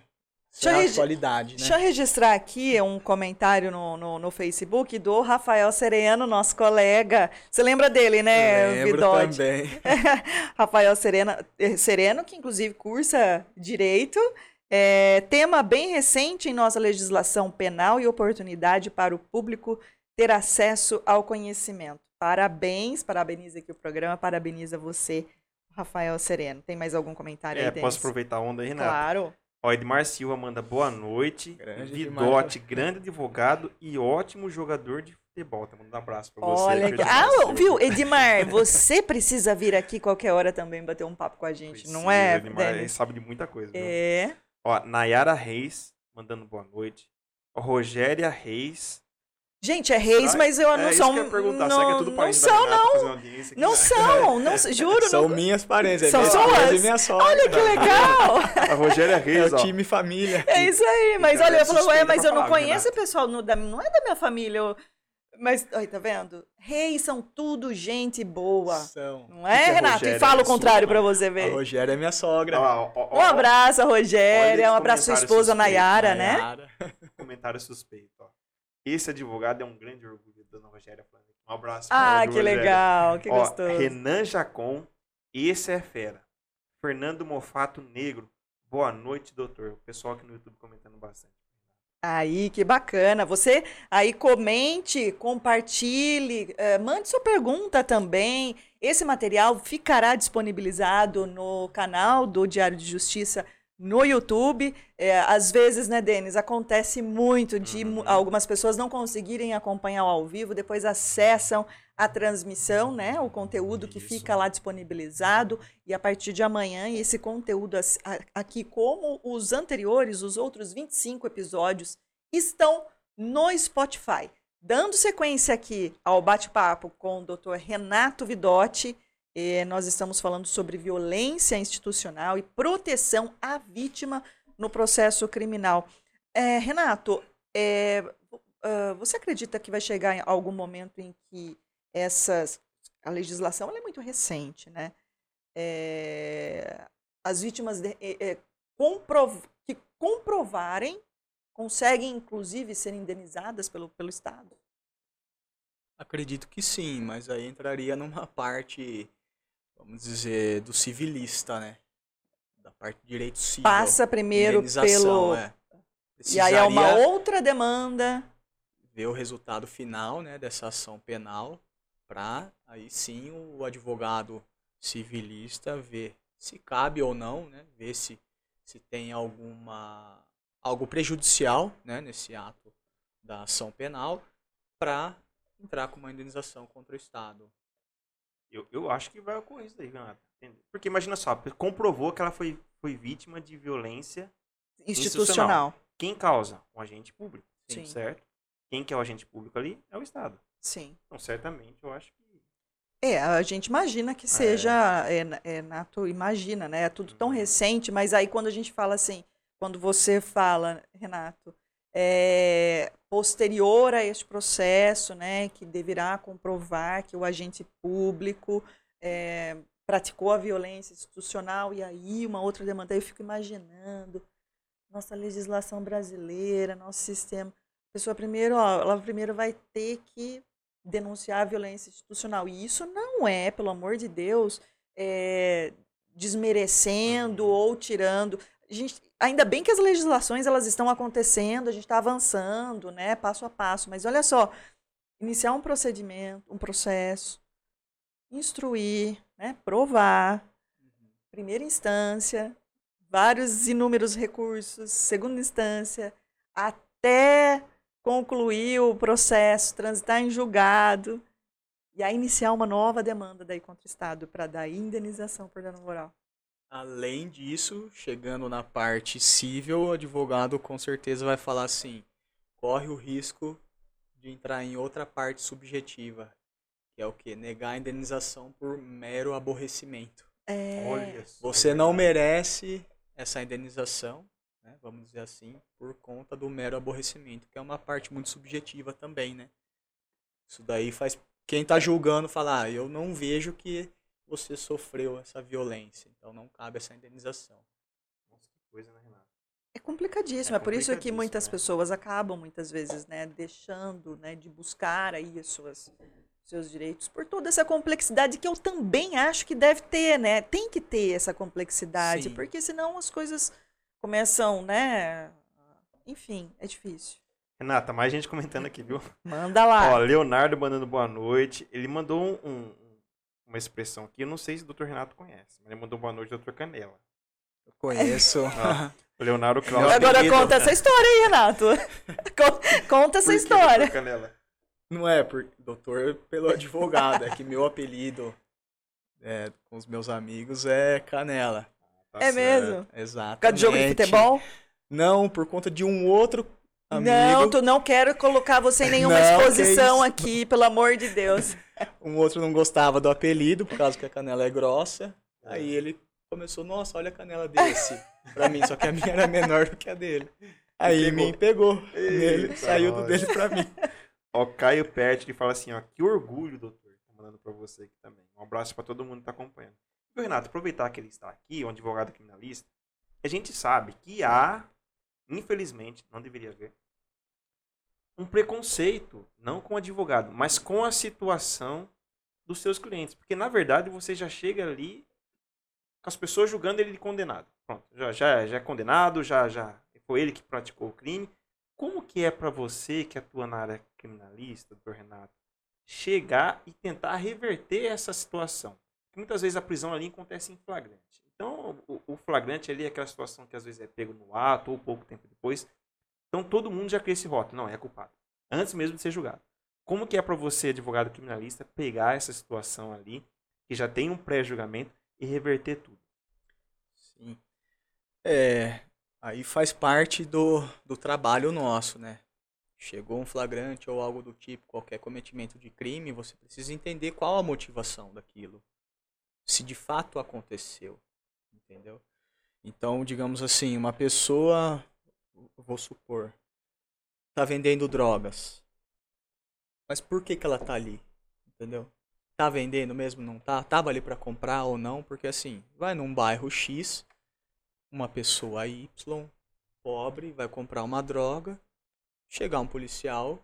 Deixa, é atualidade, né? deixa eu registrar aqui um comentário no, no, no, Facebook do Rafael Sereno, nosso colega. Você lembra dele, né, Lembro também. [laughs] Rafael Serena, eh, Sereno, que inclusive cursa Direito. É, tema bem recente em nossa legislação penal e oportunidade para o público ter acesso ao conhecimento. Parabéns, parabeniza aqui o programa, parabeniza você, Rafael Sereno. Tem mais algum comentário é, aí, Posso aproveitar a onda aí, Renato? Claro. Ó, Edmar Silva manda boa noite. Grande Vidote, grande advogado e ótimo jogador de futebol. Tá mandando um abraço pra você. Olha, ah, viu, Edmar, você precisa vir aqui qualquer hora também bater um papo com a gente, precisa, não é? Edmar, ele sabe de muita coisa. É. Viu? Ó, Nayara Reis mandando boa noite. Rogéria Reis Gente, é reis, Será? mas eu é, não sou. Um, perguntar. Não, é tudo não são, não. [laughs] Não são, não juro. São não... minhas parentes. São suas. E minha sogra. Olha que legal. a Rogéria é Reis, é o time família. É isso aí, mas olha, eu falo, é, mas eu não conheço o pessoal, no, da, não é da minha família. Eu, mas, aí, tá vendo? Reis são tudo gente boa. São. Não é, Renato? E fala o contrário para você ver. A Rogéria é minha sogra. Ó, ó, ó, um abraço, Rogéria. Um abraço à sua esposa, Nayara, né? Comentário suspeito, ó. Esse advogado é um grande orgulho, dona Rogéria Um abraço. Ah, que Rogéria. legal, que Ó, gostoso. Renan Jacon, esse é fera. Fernando Mofato Negro, boa noite, doutor. O pessoal aqui no YouTube comentando bastante. Aí, que bacana. Você aí comente, compartilhe, uh, mande sua pergunta também. Esse material ficará disponibilizado no canal do Diário de Justiça no YouTube. É, às vezes, né, Denis, acontece muito de uhum. algumas pessoas não conseguirem acompanhar ao vivo, depois acessam a transmissão, né, o conteúdo que fica lá disponibilizado, e a partir de amanhã, esse conteúdo aqui, como os anteriores, os outros 25 episódios, estão no Spotify. Dando sequência aqui ao bate-papo com o Dr. Renato Vidotti, é, nós estamos falando sobre violência institucional e proteção à vítima no processo criminal. É, Renato, é, uh, você acredita que vai chegar em algum momento em que essas, a legislação é muito recente, né? É, as vítimas de, é, comprov, que comprovarem conseguem, inclusive, ser indenizadas pelo, pelo Estado? Acredito que sim, mas aí entraria numa [laughs] parte vamos dizer, do civilista, né? Da parte de direito civil. Passa primeiro pelo. É. E aí é uma outra demanda. Ver o resultado final, né, dessa ação penal, para aí sim o advogado civilista ver se cabe ou não, né? Ver se, se tem alguma algo prejudicial, né, nesse ato da ação penal, para entrar com uma indenização contra o Estado. Eu, eu acho que vai ocorrer isso daí, Renato. Porque imagina só, comprovou que ela foi, foi vítima de violência institucional. institucional. Quem causa? O agente público. Sim. Certo? Quem que é o agente público ali? É o Estado. Sim. Então, certamente, eu acho que. É, a gente imagina que seja. É, é, é nato, imagina, né? É tudo tão uhum. recente, mas aí quando a gente fala assim, quando você fala, Renato, é, posterior a este processo, né, que deverá comprovar que o agente público é, praticou a violência institucional e aí uma outra demanda. Eu fico imaginando nossa legislação brasileira, nosso sistema. A pessoa primeiro, ó, ela primeiro vai ter que denunciar a violência institucional. E isso não é, pelo amor de Deus, é, desmerecendo ou tirando. A gente, ainda bem que as legislações elas estão acontecendo, a gente está avançando, né, passo a passo. Mas olha só, iniciar um procedimento, um processo, instruir, né, provar, primeira instância, vários inúmeros recursos, segunda instância, até concluir o processo, transitar em julgado e aí iniciar uma nova demanda daí contra o Estado para dar indenização por dano moral. Além disso, chegando na parte civil, o advogado com certeza vai falar assim: corre o risco de entrar em outra parte subjetiva, que é o que? Negar a indenização por mero aborrecimento. É... Olha Você não merece essa indenização, né, vamos dizer assim, por conta do mero aborrecimento, que é uma parte muito subjetiva também, né? Isso daí faz quem está julgando falar, ah, eu não vejo que você sofreu essa violência, então não cabe essa indenização. Nossa, que coisa, né, Renato? É complicadíssimo, É é, por isso que muitas né? pessoas acabam muitas vezes, né, deixando, né, de buscar aí as suas seus direitos por toda essa complexidade que eu também acho que deve ter, né? Tem que ter essa complexidade, Sim. porque senão as coisas começam, né? Enfim, é difícil. Renata, mais gente comentando aqui, viu? Manda lá. Ó, Leonardo mandando boa noite. Ele mandou um- um- uma expressão aqui, eu não sei se o Dr. Renato conhece, mas ele mandou boa noite, Dr. Canela. Eu conheço. [laughs] Ah, O Leonardo [laughs] Meu Claudio. Agora apelido- conta essa história aí, Renato. [laughs] Con- conta essa Por que, história. Dr. Canela? não é por doutor pelo advogado, é que meu apelido é, com os meus amigos é Canela. Tá É certo. mesmo? Exato. Por causa de jogo de futebol? Não, por conta de um outro amigo. Não, tu não quero colocar você em nenhuma Não, que exposição isso. aqui, pelo amor de Deus. [laughs] Um outro não gostava do apelido, por causa que a canela é grossa. Aí ele começou, nossa, olha a canela desse. [laughs] Pra mim, só que a minha era menor do que a dele. Aí me pegou Eita, saiu do dele pra mim. Ó, Caio Pet, ele fala assim, ó, que orgulho, doutor. Tá mandando pra você aqui também. Um abraço pra todo mundo que tá acompanhando. E o Renato, aproveitar que ele está aqui, um advogado criminalista, a gente sabe que há, infelizmente, não deveria haver, um preconceito, não com o advogado, mas com a situação dos seus clientes. Porque, na verdade, você já chega ali com as pessoas julgando ele de condenado. Pronto, já, já, já é condenado, já, já foi ele que praticou o crime. Como que é para você que atua na área criminalista, doutor Renato, chegar e tentar reverter essa situação? Muitas vezes a prisão ali acontece em flagrante. Então, o, o flagrante ali é aquela situação que às vezes é pego no ato ou pouco tempo depois. Então, todo mundo já cria esse rótulo. Não, é culpado. Antes mesmo de ser julgado. Como que é para você, advogado criminalista, pegar essa situação ali, que já tem um pré-julgamento, e reverter tudo? Sim. É, aí faz parte do, do trabalho nosso, né? Chegou um flagrante ou algo do tipo, qualquer cometimento de crime, você precisa entender qual a motivação daquilo. Se de fato aconteceu, entendeu? Então, digamos assim, uma pessoa, vou supor, tá vendendo drogas. Mas por que que ela tá ali? Entendeu? Tá vendendo mesmo, não tá? Tava ali para comprar ou não? Porque assim, vai num bairro X, uma pessoa Y, pobre, vai comprar uma droga, chegar um policial,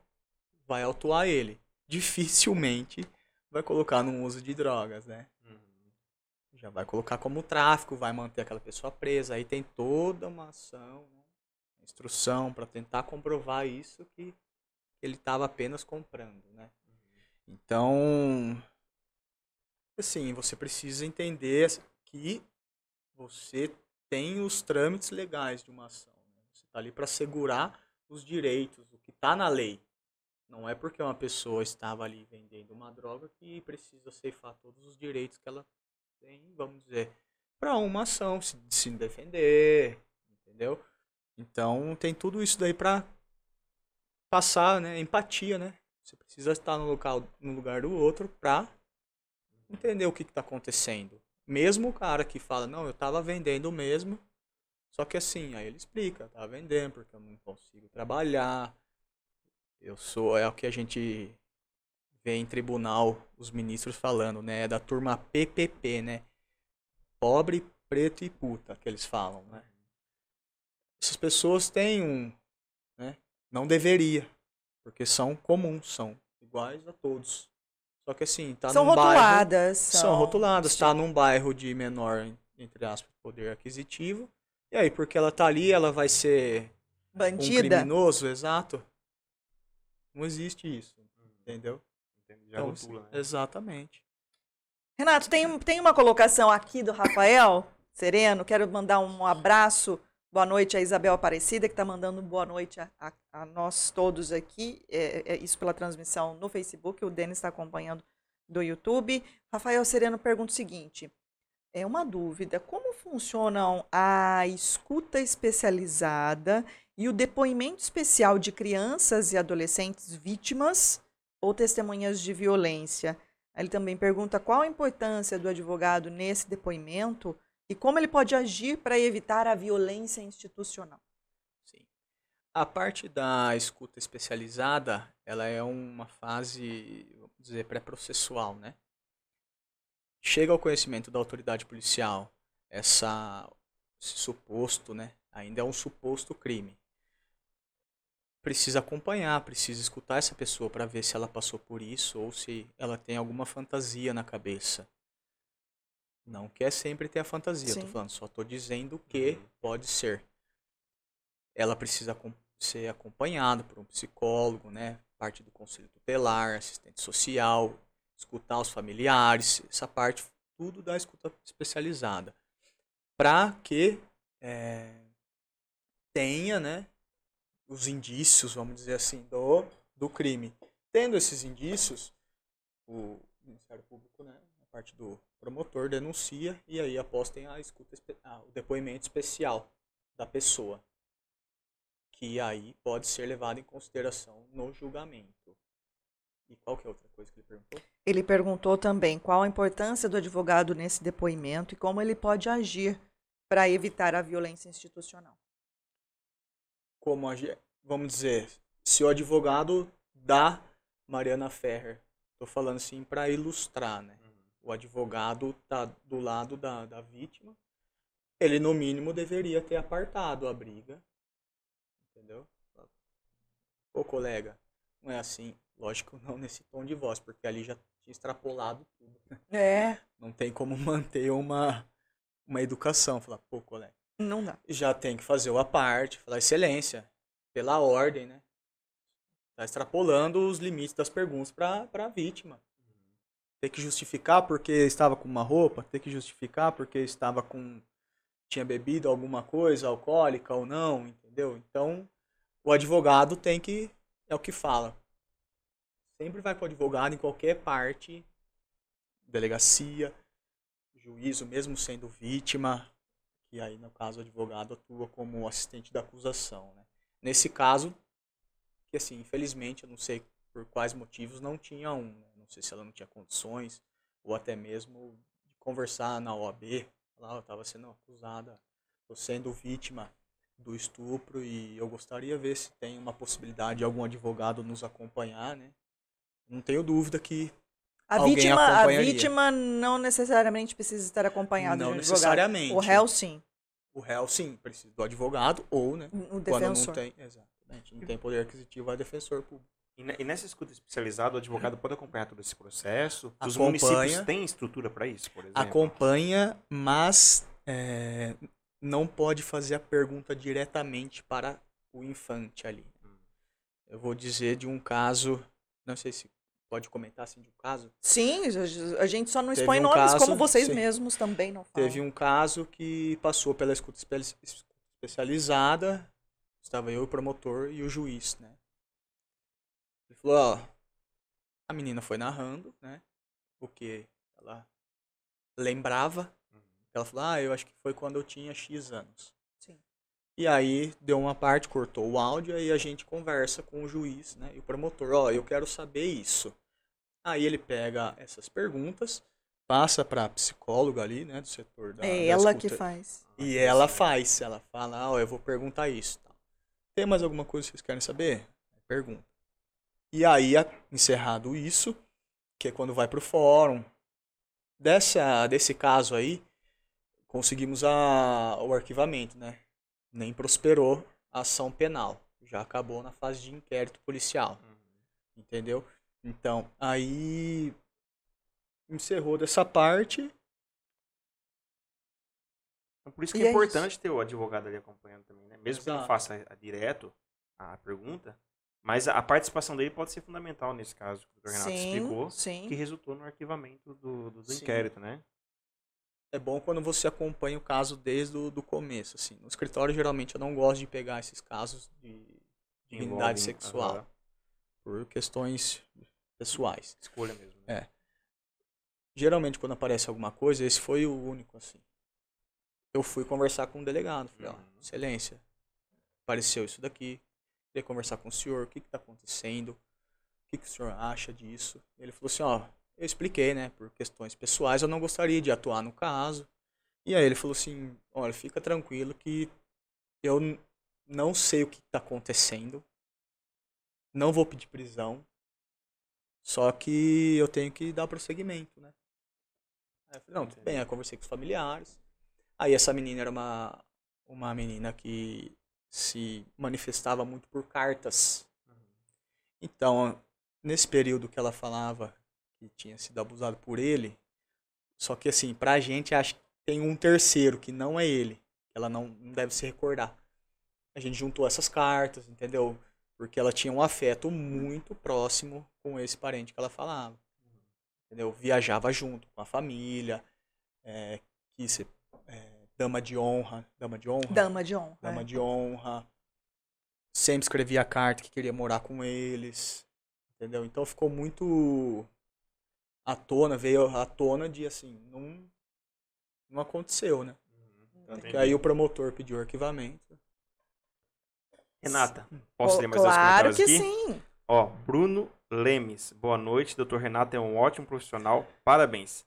vai autuar ele. Dificilmente vai colocar no uso de drogas, né? Já vai colocar como tráfico, vai manter aquela pessoa presa. Aí tem toda uma ação, né? Instrução para tentar comprovar isso que ele estava apenas comprando, né? Então, assim, você precisa entender que você tem os trâmites legais de uma ação. né? Você está ali para assegurar os direitos, o que está na lei. Não é porque uma pessoa estava ali vendendo uma droga que precisa ceifar todos os direitos que ela tem, vamos dizer, para uma ação, se, se defender, entendeu? Então tem tudo isso daí para passar, né, empatia, né? Você precisa estar no local, no lugar do outro para entender o que está acontecendo. Mesmo o cara que fala, não, eu estava vendendo mesmo, só que assim, aí ele explica, tava vendendo porque eu não consigo trabalhar. Eu sou, é o que a gente vê em tribunal os ministros falando, né? É da turma PPP, né? pobre, preto e puta, que eles falam, né? Essas pessoas têm um, né? Não deveria, porque são comuns, são iguais a todos. Só que assim, tá são num bairro... rotuladas. São rotuladas, tá num bairro de menor, entre aspas, poder aquisitivo. E aí, porque ela tá ali, ela vai ser um Bandida. criminoso, exato? Não existe isso, entendeu? Entende? Já Então, rotula, né? Exatamente. Renato, tem, tem uma colocação aqui do Rafael Sereno. Quero mandar um abraço. Boa noite a Isabel Aparecida, que está mandando boa noite a, a- a nós todos aqui. É, é isso pela transmissão no Facebook. O Denis está acompanhando do YouTube. Rafael Sereno pergunta o seguinte: é uma dúvida. Como funcionam a escuta especializada e o depoimento especial de crianças e adolescentes vítimas ou testemunhas de violência? Ele também pergunta qual a importância do advogado nesse depoimento e como ele pode agir para evitar a violência institucional. Sim. A parte da escuta especializada, ela é uma fase, vamos dizer, pré-processual, né? Chega ao conhecimento da autoridade policial essa, esse suposto, né? Ainda é um suposto crime. Precisa acompanhar, precisa escutar essa pessoa para ver se ela passou por isso ou se ela tem alguma fantasia na cabeça. Não quer sempre ter a fantasia, tô falando, só tô dizendo que pode ser ela precisa ser acompanhada por um psicólogo, né? Parte do conselho tutelar, assistente social, escutar os familiares, essa parte tudo da escuta especializada, para que eh, tenha, né? Os indícios, vamos dizer assim, do do crime. Tendo esses indícios, o Ministério Público, né? Parte do promotor denuncia e aí após tem a escuta, ah, o depoimento especial da pessoa que aí pode ser levado em consideração no julgamento. E qual que é outra coisa que ele perguntou? Ele perguntou também qual a importância do advogado nesse depoimento e como ele pode agir para evitar a violência institucional. Como agir, vamos dizer, se o advogado da Mariana Ferrer, tô falando assim para ilustrar, né? O advogado tá do lado da, da vítima, ele no mínimo deveria ter apartado a briga, entendeu? Ô colega, não é assim, lógico não nesse tom de voz, porque ali já tinha extrapolado tudo. É, Não tem como manter uma, uma educação. Falar, pô, colega, não dá. já tem que fazer o a parte, falar excelência, pela ordem, né? Tá extrapolando os limites das perguntas para a vítima. Tem que justificar porque estava com uma roupa, tem que justificar porque estava com tinha bebido alguma coisa alcoólica ou não, entendeu? Então, o advogado tem que é o que fala. Sempre vai com o advogado em qualquer parte, delegacia, juízo, mesmo sendo vítima, e aí no caso o advogado atua como assistente da acusação, né? Nesse caso, que assim, infelizmente, eu não sei por quais motivos não tinha um, né? Sei se ela não tinha condições ou até mesmo de conversar na OAB, lá eu estava sendo acusada, estou sendo vítima do estupro e eu gostaria de ver se tem uma possibilidade de algum advogado nos acompanhar, né? Não tenho dúvida que A Alguém vítima, a vítima não necessariamente precisa estar acompanhada Não de um advogado. necessariamente. O réu, sim. o réu sim precisa do advogado ou, né? O Quando defensor. não tem, exatamente, não tem poder aquisitivo, é defensor público. E, ne- nessa escuta especializada, o advogado pode acompanhar todo esse processo? Os Acompanha. municípios têm estrutura para isso, por exemplo? Acompanha, mas é, não pode fazer a pergunta diretamente para o infante ali. Hum. Eu vou dizer de um caso, não sei se pode comentar assim de um caso. Sim, a gente só não Teve expõe um nomes, caso- como vocês sim. mesmos também não falam. Teve um caso que passou pela escuta espe- especializada, estava eu, o promotor e o juiz, né? Ele falou, ó, a menina foi narrando, né? O que ela lembrava. Ela falou, ah, eu acho que foi quando eu tinha X anos. Sim. E aí deu uma parte, cortou o áudio, aí a gente conversa com o juiz, né? E o promotor, ó, eu quero saber isso. Aí ele pega essas perguntas, passa pra psicóloga ali, né, do setor da É ela que faz. E ela faz, ela fala, ah, ó, eu vou perguntar isso. Tem mais alguma coisa que vocês querem saber? Pergunta. E aí, encerrado isso, que é quando vai pro fórum, dessa, desse caso aí, conseguimos a, o arquivamento, né? Nem prosperou a ação penal. Já acabou na fase de inquérito policial. Entendeu? Então, aí encerrou dessa parte. Então, por isso que E é é importante ter o advogado ali acompanhando também, né? Mesmo que não Exato. faça a- direto a pergunta, mas a, participação dele pode ser fundamental nesse caso que o Renato explicou, sim. que resultou no arquivamento do, do, do Sim. inquérito, né? É bom quando você acompanha o caso desde o do começo, assim. No escritório, geralmente, eu não gosto de pegar esses casos de dignidade sexual. aham, Por questões pessoais. escolha mesmo. né? É. Geralmente, quando aparece alguma coisa, esse foi o único, assim. Eu fui conversar com o delegado. Falei, ó, Uhum. excelência, apareceu isso daqui. Queria conversar com o senhor, o que está acontecendo? O que, que o senhor acha disso? Ele falou assim, ó, eu expliquei, né, por questões pessoais, eu não gostaria de atuar no caso. E aí ele falou assim, olha, fica tranquilo que eu não sei o que está acontecendo, não vou pedir prisão, só que eu tenho que dar prosseguimento, né? Aí eu falei, não, tudo bem, aí eu conversei com os familiares. Aí essa menina era uma, uma menina que se manifestava muito por cartas. Então, nesse período que ela falava que tinha sido abusado por ele, só que assim, pra gente acho que tem um terceiro que não é ele, que ela não, não deve se recordar. A gente juntou essas cartas, entendeu? Porque ela tinha um afeto muito próximo com esse parente que ela falava. Entendeu? Viajava junto com a família, é, ser é, dama de honra, dama de honra, Dama de honra. dama é. de honra. Sempre escrevia carta que queria morar com eles. Entendeu? Então ficou muito à tona, veio à tona de assim, não, não aconteceu, né? Tanto que aí o promotor pediu arquivamento. Renata, posso ler mais dois Claro comentários que aqui? sim. Ó, Bruno Lemes. Boa noite, doutor Renato é um ótimo profissional. Parabéns.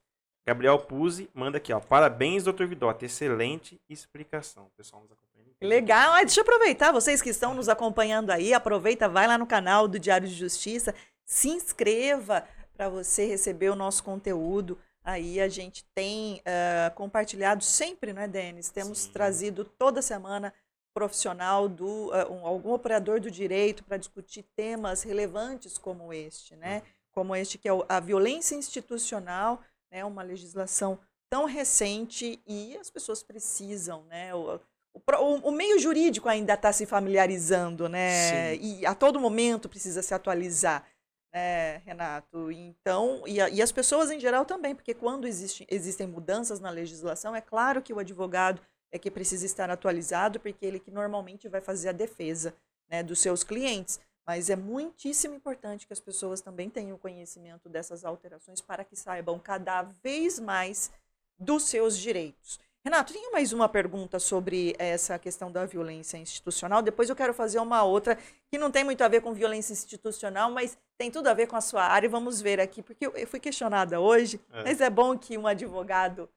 Gabriel Puzzi manda aqui, ó. Parabéns, doutor Vidotti. Excelente explicação. O pessoal nos acompanha. Legal. Ah, deixa eu aproveitar, vocês que estão nos acompanhando aí, aproveita, vai lá no canal do Diário de Justiça, se inscreva para você receber o nosso conteúdo. Aí a gente tem ah, compartilhado sempre, não é, Denis? Temos Sim. trazido toda semana profissional do ah, um- algum operador do direito para discutir temas relevantes como este, né? Como este que é o- a violência institucional, né? Uma legislação tão recente e as pessoas precisam, né? O, o o- meio jurídico ainda está se familiarizando, né? E a todo momento precisa se atualizar, né, Renato? Então, e, a- e as pessoas em geral também, porque quando existe, existem mudanças na legislação, é claro que o advogado é que precisa estar atualizado, porque ele que normalmente vai fazer a defesa né, dos seus clientes. Mas é muitíssimo importante que as pessoas também tenham conhecimento dessas alterações para que saibam cada vez mais dos seus direitos. Renato, tenho mais uma pergunta sobre essa questão da violência institucional. Depois eu quero fazer uma outra que não tem muito a ver com violência institucional, mas tem tudo a ver com a sua área. E vamos ver aqui, porque eu eu fui questionada hoje, É. mas é bom que um advogado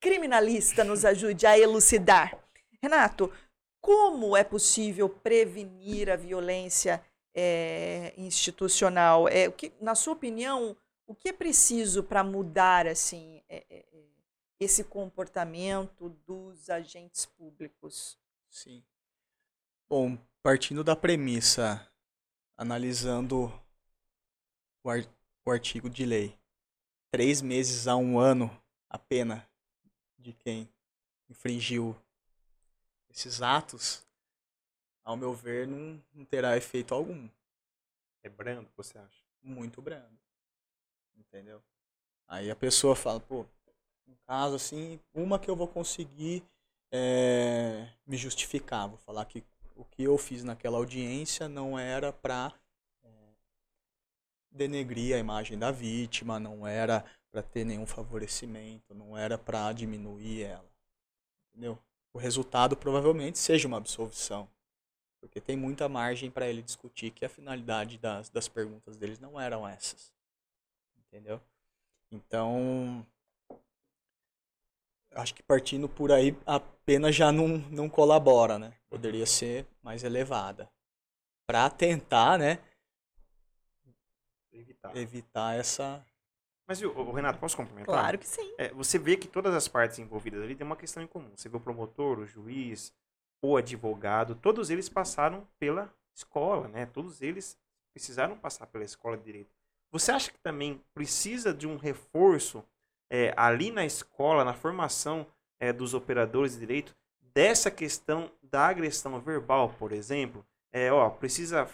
criminalista nos ajude a elucidar. Renato, como é possível prevenir a violência eh, institucional? É, o que, na sua opinião, o que é preciso para mudar assim eh, eh, eh, esse comportamento dos agentes públicos? Sim. Bom, partindo da premissa, analisando o, ar- o artigo de lei, três meses a um ano a pena de quem infringiu esses atos, ao meu ver, não, não terá efeito algum. É brando, você acha? Muito brando. Entendeu? Aí a pessoa fala, pô, um caso assim, uma que eu vou conseguir é, me justificar. Vou falar que o que eu fiz naquela audiência não era pra é, denegrir a imagem da vítima, não era pra ter nenhum favorecimento, não era pra diminuir ela. Entendeu? O resultado provavelmente seja uma absolvição. Porque tem muita margem para ele discutir que a finalidade das, das perguntas deles não eram essas. Entendeu? Então, acho que partindo por aí, a pena já não, não colabora, né? Poderia ser mais elevada. Para tentar, né, Evitar. evitar essa, Mas, viu, Renato, posso complementar? Claro que sim. É, você vê que todas as partes envolvidas ali têm uma questão em comum. Você vê o promotor, o juiz, o advogado, todos eles passaram pela escola, né? Todos eles precisaram passar pela escola de direito. Você acha que também precisa de um reforço é, ali na escola, na formação é, dos operadores de direito, dessa questão da agressão verbal, por exemplo? É, ó, precisa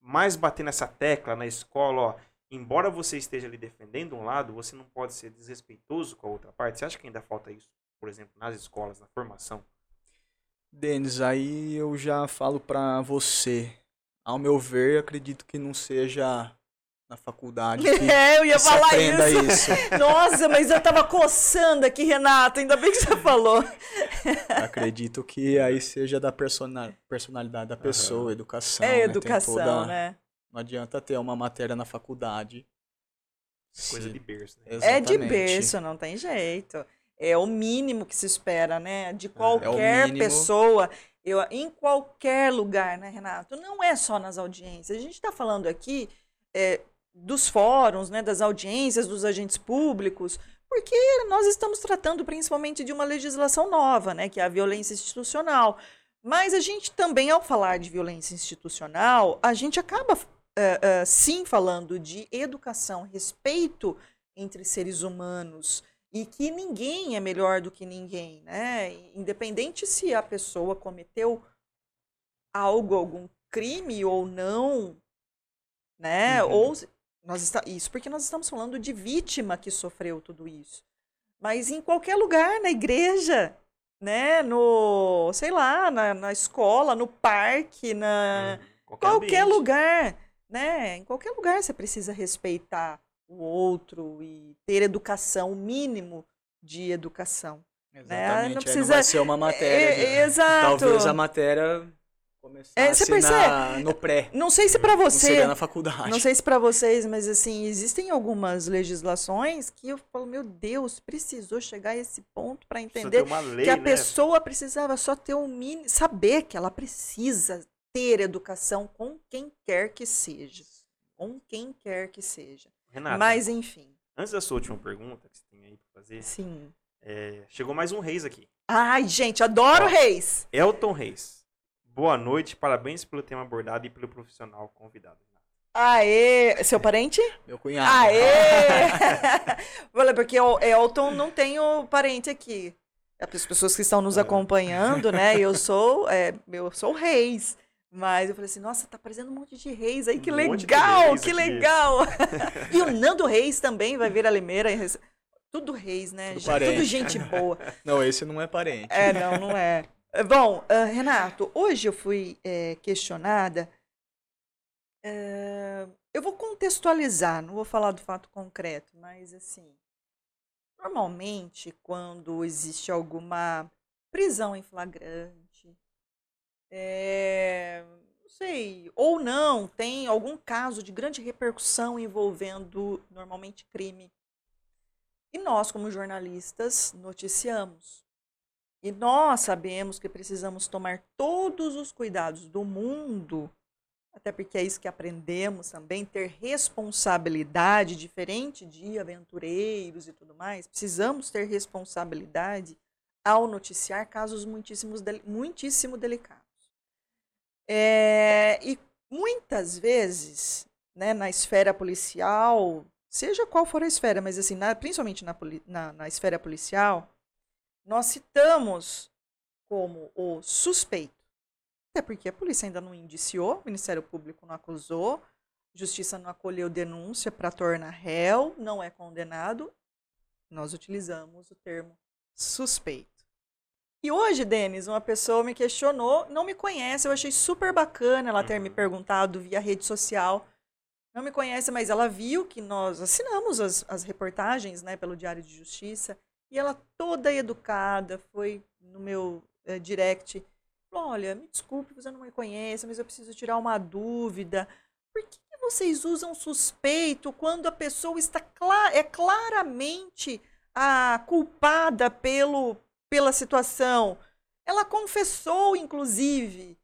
mais bater nessa tecla na escola, ó, embora você esteja ali defendendo um lado, você não pode ser desrespeitoso com a outra parte. Você acha que ainda falta isso, por exemplo, nas escolas, na formação? Denis, aí eu já falo pra você. Ao meu ver, acredito que não seja na faculdade [laughs] que, É, eu ia falar isso. isso. [laughs] Nossa, mas eu tava coçando aqui, Renato. Ainda bem que você falou. [laughs] Acredito que aí seja da persona- personalidade da pessoa, educação. É né? Educação, toda- né? Não adianta ter uma matéria na faculdade. Coisa se- de berço, né? É de berço, não tem jeito. É o mínimo que se espera, né? De qualquer É mínimo. pessoa, eu, em qualquer lugar, né, Renato? Não é só nas audiências. A gente está falando aqui é, dos fóruns, né, das audiências, dos agentes públicos, porque nós estamos tratando principalmente de uma legislação nova, né, que é a violência institucional. Mas a gente também, ao falar de violência institucional, a gente acaba é, é, sim falando de educação, respeito entre seres humanos e que ninguém é melhor do que ninguém, né? Independente se a pessoa cometeu algo, algum crime ou não, né? Uhum. Ou nós está, isso porque nós estamos falando de vítima que sofreu tudo isso. Mas em qualquer lugar, na igreja, né? No, sei lá, na, na escola, no parque, na Hum, qualquer ambiente. lugar, né? Em qualquer lugar você precisa respeitar o outro e ter educação, o mínimo de educação. Exatamente. Né? Não aí Não precisa- vai ser uma matéria. É, de- é, exato. Talvez a matéria começasse É, você na- no pré. Não sei se para Não você, seria na faculdade. não sei se para vocês, mas assim, existem algumas legislações que eu falo, meu Deus, precisou chegar a esse ponto para Precisa entender lei, que a né? pessoa precisava só ter o mínimo, saber que ela precisa ter educação com quem quer que seja, com quem quer que seja. Renato, Mas enfim, antes da sua última pergunta que você tem aí pra fazer, sim. é, chegou mais um Reis aqui. Ai, gente, adoro Ó. reis. Elton Reis. Boa noite, parabéns pelo tema abordado e pelo profissional convidado. Aê, seu parente? Meu cunhado. Aê! [laughs] Olha, porque o Elton não tem o parente aqui. As pessoas que estão nos É. acompanhando, né? Eu sou, é, eu sou reis. Mas eu falei assim, nossa, tá aparecendo um monte de reis aí, que Um legal, reis que aqui. legal. [laughs] e o Nando Reis também vai vir a Limeira. Tudo reis, né? Tudo parente. Tudo gente boa. [laughs] Não, esse não é parente. É, não, não é. [laughs] Bom, ah, Renato, hoje eu fui é, questionada. é, eu vou contextualizar, não vou falar do fato concreto, mas assim. Normalmente, quando existe alguma prisão em flagrante, é, não sei, ou não, tem algum caso de grande repercussão envolvendo normalmente crime. E nós, como jornalistas, noticiamos. E nós sabemos que precisamos tomar todos os cuidados do mundo, até porque é isso que aprendemos também, ter responsabilidade, diferente de aventureiros e tudo mais. Precisamos ter responsabilidade ao noticiar casos muitíssimos, muitíssimo delicados. É, e muitas vezes, né, na esfera policial, seja qual for a esfera, mas assim, na- principalmente na, na- na esfera policial, nós citamos como o suspeito. Até porque a polícia ainda não indiciou, o Ministério Público não acusou, Justiça não acolheu denúncia para tornar réu, não é condenado. Nós utilizamos o termo suspeito. E hoje, Denis, uma pessoa me questionou, não me conhece, eu achei super bacana ela ter me Uhum. perguntado via rede social. Não me conhece, mas ela viu que nós assinamos as, as reportagens né, pelo Diário de Justiça. E ela toda educada foi no meu eh, direct. Falou, olha, me desculpe, você não me conhece, mas eu preciso tirar uma dúvida. Por que vocês usam suspeito quando a pessoa está cla é claramente a culpada pelo, pela situação? Ela confessou, inclusive.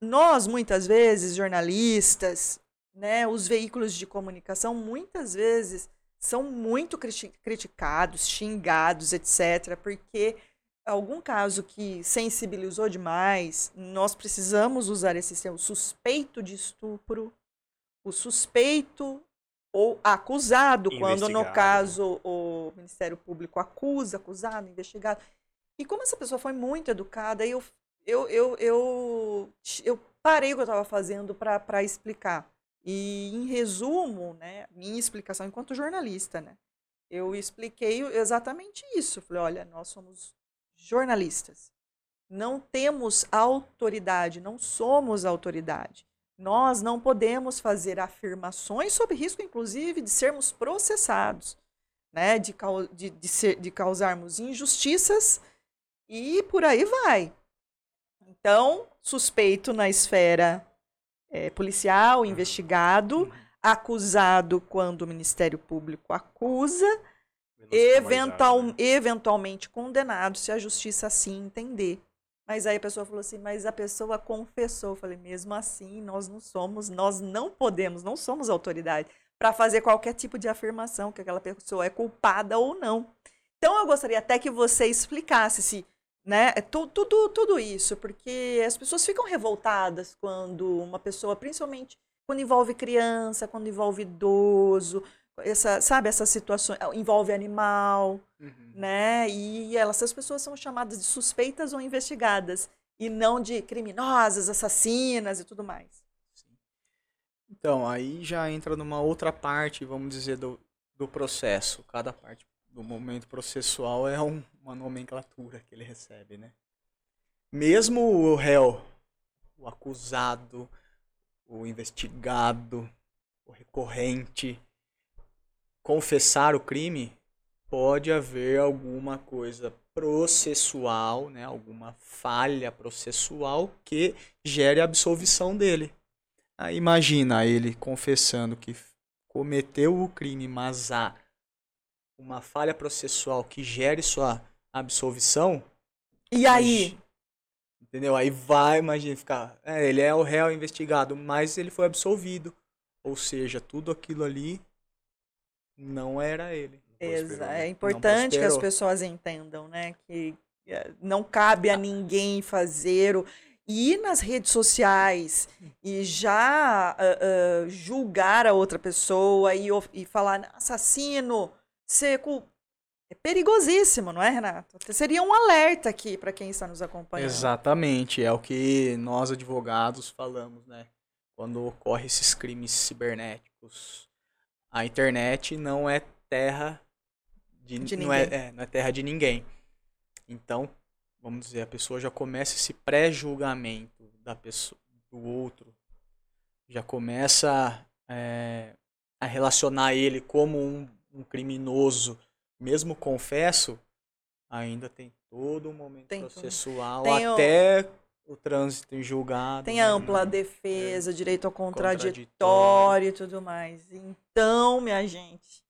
Nós, muitas vezes, jornalistas, né, os veículos de comunicação muitas vezes são muito criticados, xingados, etc., porque algum caso que sensibilizou demais, nós precisamos usar esse termo suspeito de estupro, o suspeito ou acusado, quando no caso o Ministério Público acusa, acusado, investigado. E como essa pessoa foi muito educada, eu, eu, eu, eu, eu parei o que eu estava fazendo para explicar. E, em resumo, né, minha explicação enquanto jornalista, né, eu expliquei exatamente isso. Falei, olha, nós somos jornalistas. Não temos autoridade, não somos autoridade. Nós não podemos fazer afirmações sob risco, inclusive, de sermos processados, né? de, de, de, ser, de causarmos injustiças e por aí vai. Então, suspeito na esfera é, policial, investigado, uhum. acusado quando o Ministério Público acusa, eventual, eventualmente condenado, se a justiça assim entender. Mas aí a pessoa falou assim, mas a pessoa confessou. Eu falei, mesmo assim, nós não somos, nós não podemos, não somos autoridade para fazer qualquer tipo de afirmação que aquela pessoa é culpada ou não. Então eu gostaria até que você explicasse se, né, é tudo, tudo, tudo isso, porque as pessoas ficam revoltadas quando uma pessoa, principalmente quando envolve criança, quando envolve idoso, essa, sabe, essas situações, envolve animal, uhum. né? E elas, essas pessoas são chamadas de suspeitas ou investigadas, e não de criminosas, assassinas e tudo mais. Então, aí já entra numa outra parte, vamos dizer, do, do processo. Cada parte do momento processual é um, uma nomenclatura que ele recebe, né? Mesmo o réu, o acusado, o investigado, o recorrente, confessar o crime, pode haver alguma coisa processual, né, alguma falha processual que gere a absolvição dele. Aí imagina ele confessando que cometeu o crime, mas há uma falha processual que gere sua absolvição. E aí? Entendeu? Aí vai, imagina, ficar. É, ele é o réu investigado, mas ele foi absolvido. Ou seja, tudo aquilo ali não era ele. Exato. É importante que as pessoas entendam, né? Que eh, não cabe a ninguém fazer o ir nas redes sociais e já uh, uh, julgar a outra pessoa e, e falar assassino, seco. É perigosíssimo, não é, Renato? Seria um alerta aqui para quem está nos acompanhando. Exatamente, é o que nós advogados falamos, né? Quando ocorrem esses crimes cibernéticos a internet não é terra de, de não, é, é, não é terra de ninguém. Então, vamos dizer, a pessoa já começa esse pré-julgamento da pessoa, do outro, já começa é, a relacionar ele como um, um, criminoso, mesmo confesso, ainda tem todo o momento tem processual tem até o... o trânsito em julgado. Tem a ampla né? defesa, é, direito ao contraditório, contraditório e tudo mais. Então, minha gente,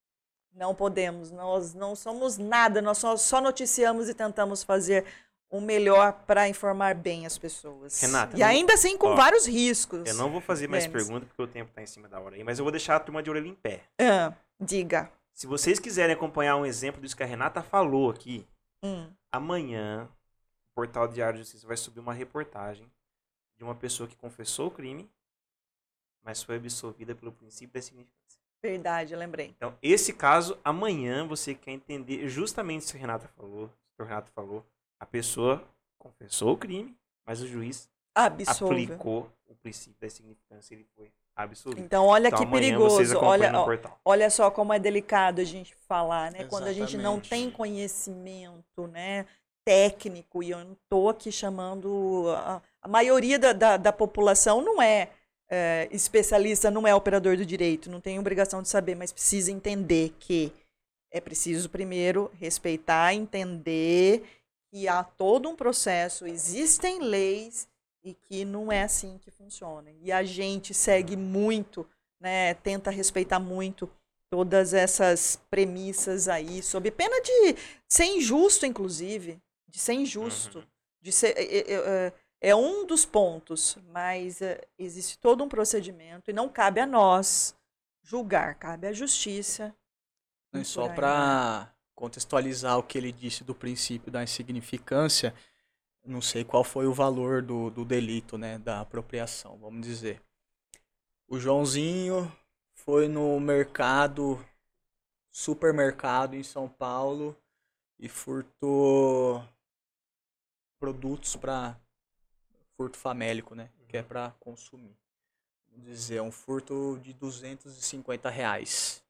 não podemos, nós não somos nada, nós só, só noticiamos e tentamos fazer o melhor para informar bem as pessoas. Renata, e ainda assim com ó, vários riscos. Eu não vou fazer mais perguntas porque o tempo está em cima da hora aí, mas eu vou deixar a turma de orelha em pé. Ah, diga. Se vocês quiserem acompanhar um exemplo disso que a Renata falou aqui, hum. amanhã Portal Diário de Justiça vai subir uma reportagem de uma pessoa que confessou o crime, mas foi absolvida pelo princípio da significância. Verdade, eu lembrei. Então, esse caso, amanhã você quer entender justamente o que o Renato falou, o Renato falou. A pessoa confessou o crime, mas o juiz Absolve. aplicou o princípio da significância, ele foi absolvido. Então, olha então, que perigoso. Olha, olha só como é delicado a gente falar, né? Exatamente. Quando a gente não tem conhecimento, né? Técnico, e eu não estou aqui chamando. A, a maioria da, da, da população não é é, especialista não é operador do direito, não tem obrigação de saber, mas precisa entender que é preciso primeiro respeitar, entender que há todo um processo, existem leis e que não é assim que funciona. E a gente segue muito, né, tenta respeitar muito todas essas premissas aí, sob pena de ser injusto, inclusive, de ser injusto, uhum. de ser. Eu, eu, é um dos pontos, mas é, existe todo um procedimento e não cabe a nós julgar, cabe à justiça. E só para contextualizar o que ele disse do princípio da insignificância, não sei qual foi o valor do, do delito, né, da apropriação, vamos dizer. O Joãozinho foi no mercado, supermercado em São Paulo e furtou produtos para furto famélico, né, que é para consumir. Vamos dizer, um furto de 250 reais.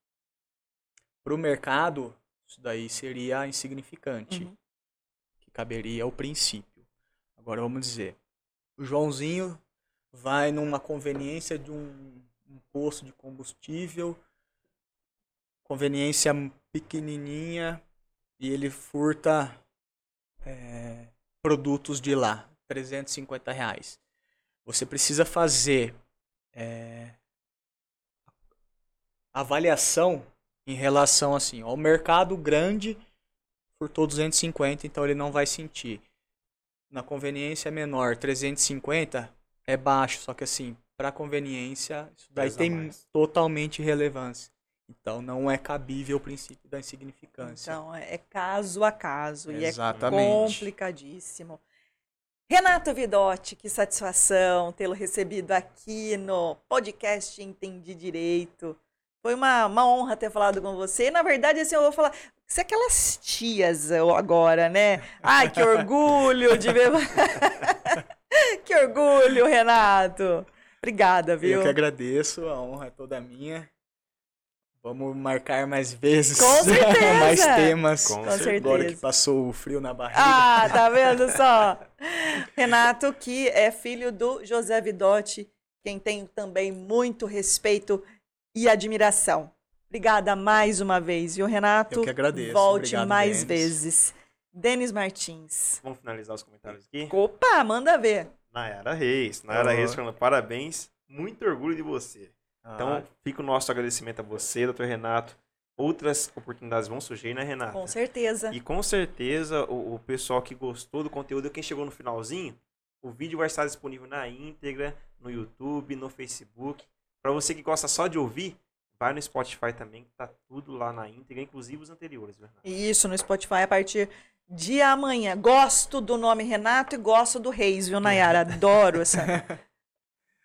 Para o mercado, isso daí seria insignificante, uhum. que caberia ao princípio. Agora vamos dizer, o Joãozinho vai numa conveniência de um, um posto de combustível, conveniência pequenininha, e ele furta é, produtos de lá, 350 reais. Você precisa fazer é, avaliação em relação assim, ao mercado grande furtou 250, então ele não vai sentir. Na conveniência menor, 350 é baixo, só que assim, para conveniência, isso daí Pesa tem mais. totalmente relevância. Então não é cabível o princípio da insignificância. Então é caso a caso Exatamente. e é complicadíssimo. Renato Vidotti, que satisfação tê-lo recebido aqui no podcast Entendi Direito. Foi uma, uma honra ter falado com você. Na verdade, assim, eu vou falar. Você é aquelas tias agora, né? Ai, que orgulho de ver. [laughs] que orgulho, Renato. Obrigada, viu? Eu que agradeço, a honra é toda minha. Vamos marcar mais vezes. Com [laughs] certeza. mais temas. Com, Com certeza. Agora que passou o frio na barriga. Ah, tá [laughs] vendo só? Renato, que é filho do José Vidotti, quem tem também muito respeito e admiração. Obrigada mais uma vez, viu, Renato? Eu que agradeço. Volte Obrigado, mais Denis. vezes. Denis Martins. Vamos finalizar os comentários aqui? Opa, manda ver. Nayara Reis. Nayara oh. Reis falando parabéns. Muito orgulho de você. Ah. Então, fica o nosso agradecimento a você, doutor Renato. Outras oportunidades vão surgir, né, Renato? Com certeza. E com certeza o, o pessoal que gostou do conteúdo, quem chegou no finalzinho, o vídeo vai estar disponível na íntegra, no YouTube, no Facebook. Para você que gosta só de ouvir, vai no Spotify também, que tá tudo lá na íntegra, inclusive os anteriores, Renato. Isso, no Spotify a partir de amanhã. Gosto do nome Renato e gosto do Reis, viu, Nayara? Adoro essa. [laughs]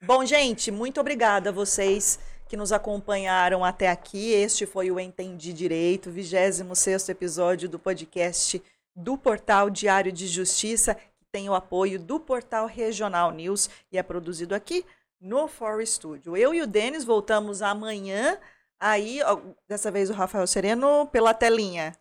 Bom, gente, muito obrigada a vocês que nos acompanharam até aqui. Este foi o Entendi Direito, 26 episódio do podcast do Portal Diário de Justiça, que tem o apoio do Portal Regional News e é produzido aqui no For Studio. Eu e o Denis voltamos amanhã. Aí, dessa vez o Rafael Sereno pela telinha.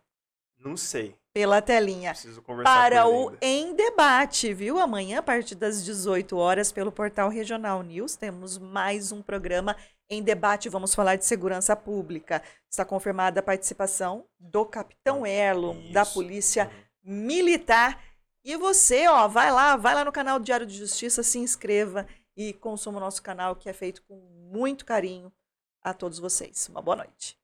Não sei. Pela telinha. Preciso conversar para o ainda. Em Debate, viu? Amanhã, a partir das 18 horas, pelo portal Regional News, temos mais um programa em debate. Vamos falar de segurança pública. Está confirmada a participação do Capitão Erlo, Isso. da Polícia uhum. Militar. E você, ó, vai lá, vai lá no canal do Diário de Justiça, se inscreva e consuma o nosso canal, que é feito com muito carinho a todos vocês. Uma boa noite.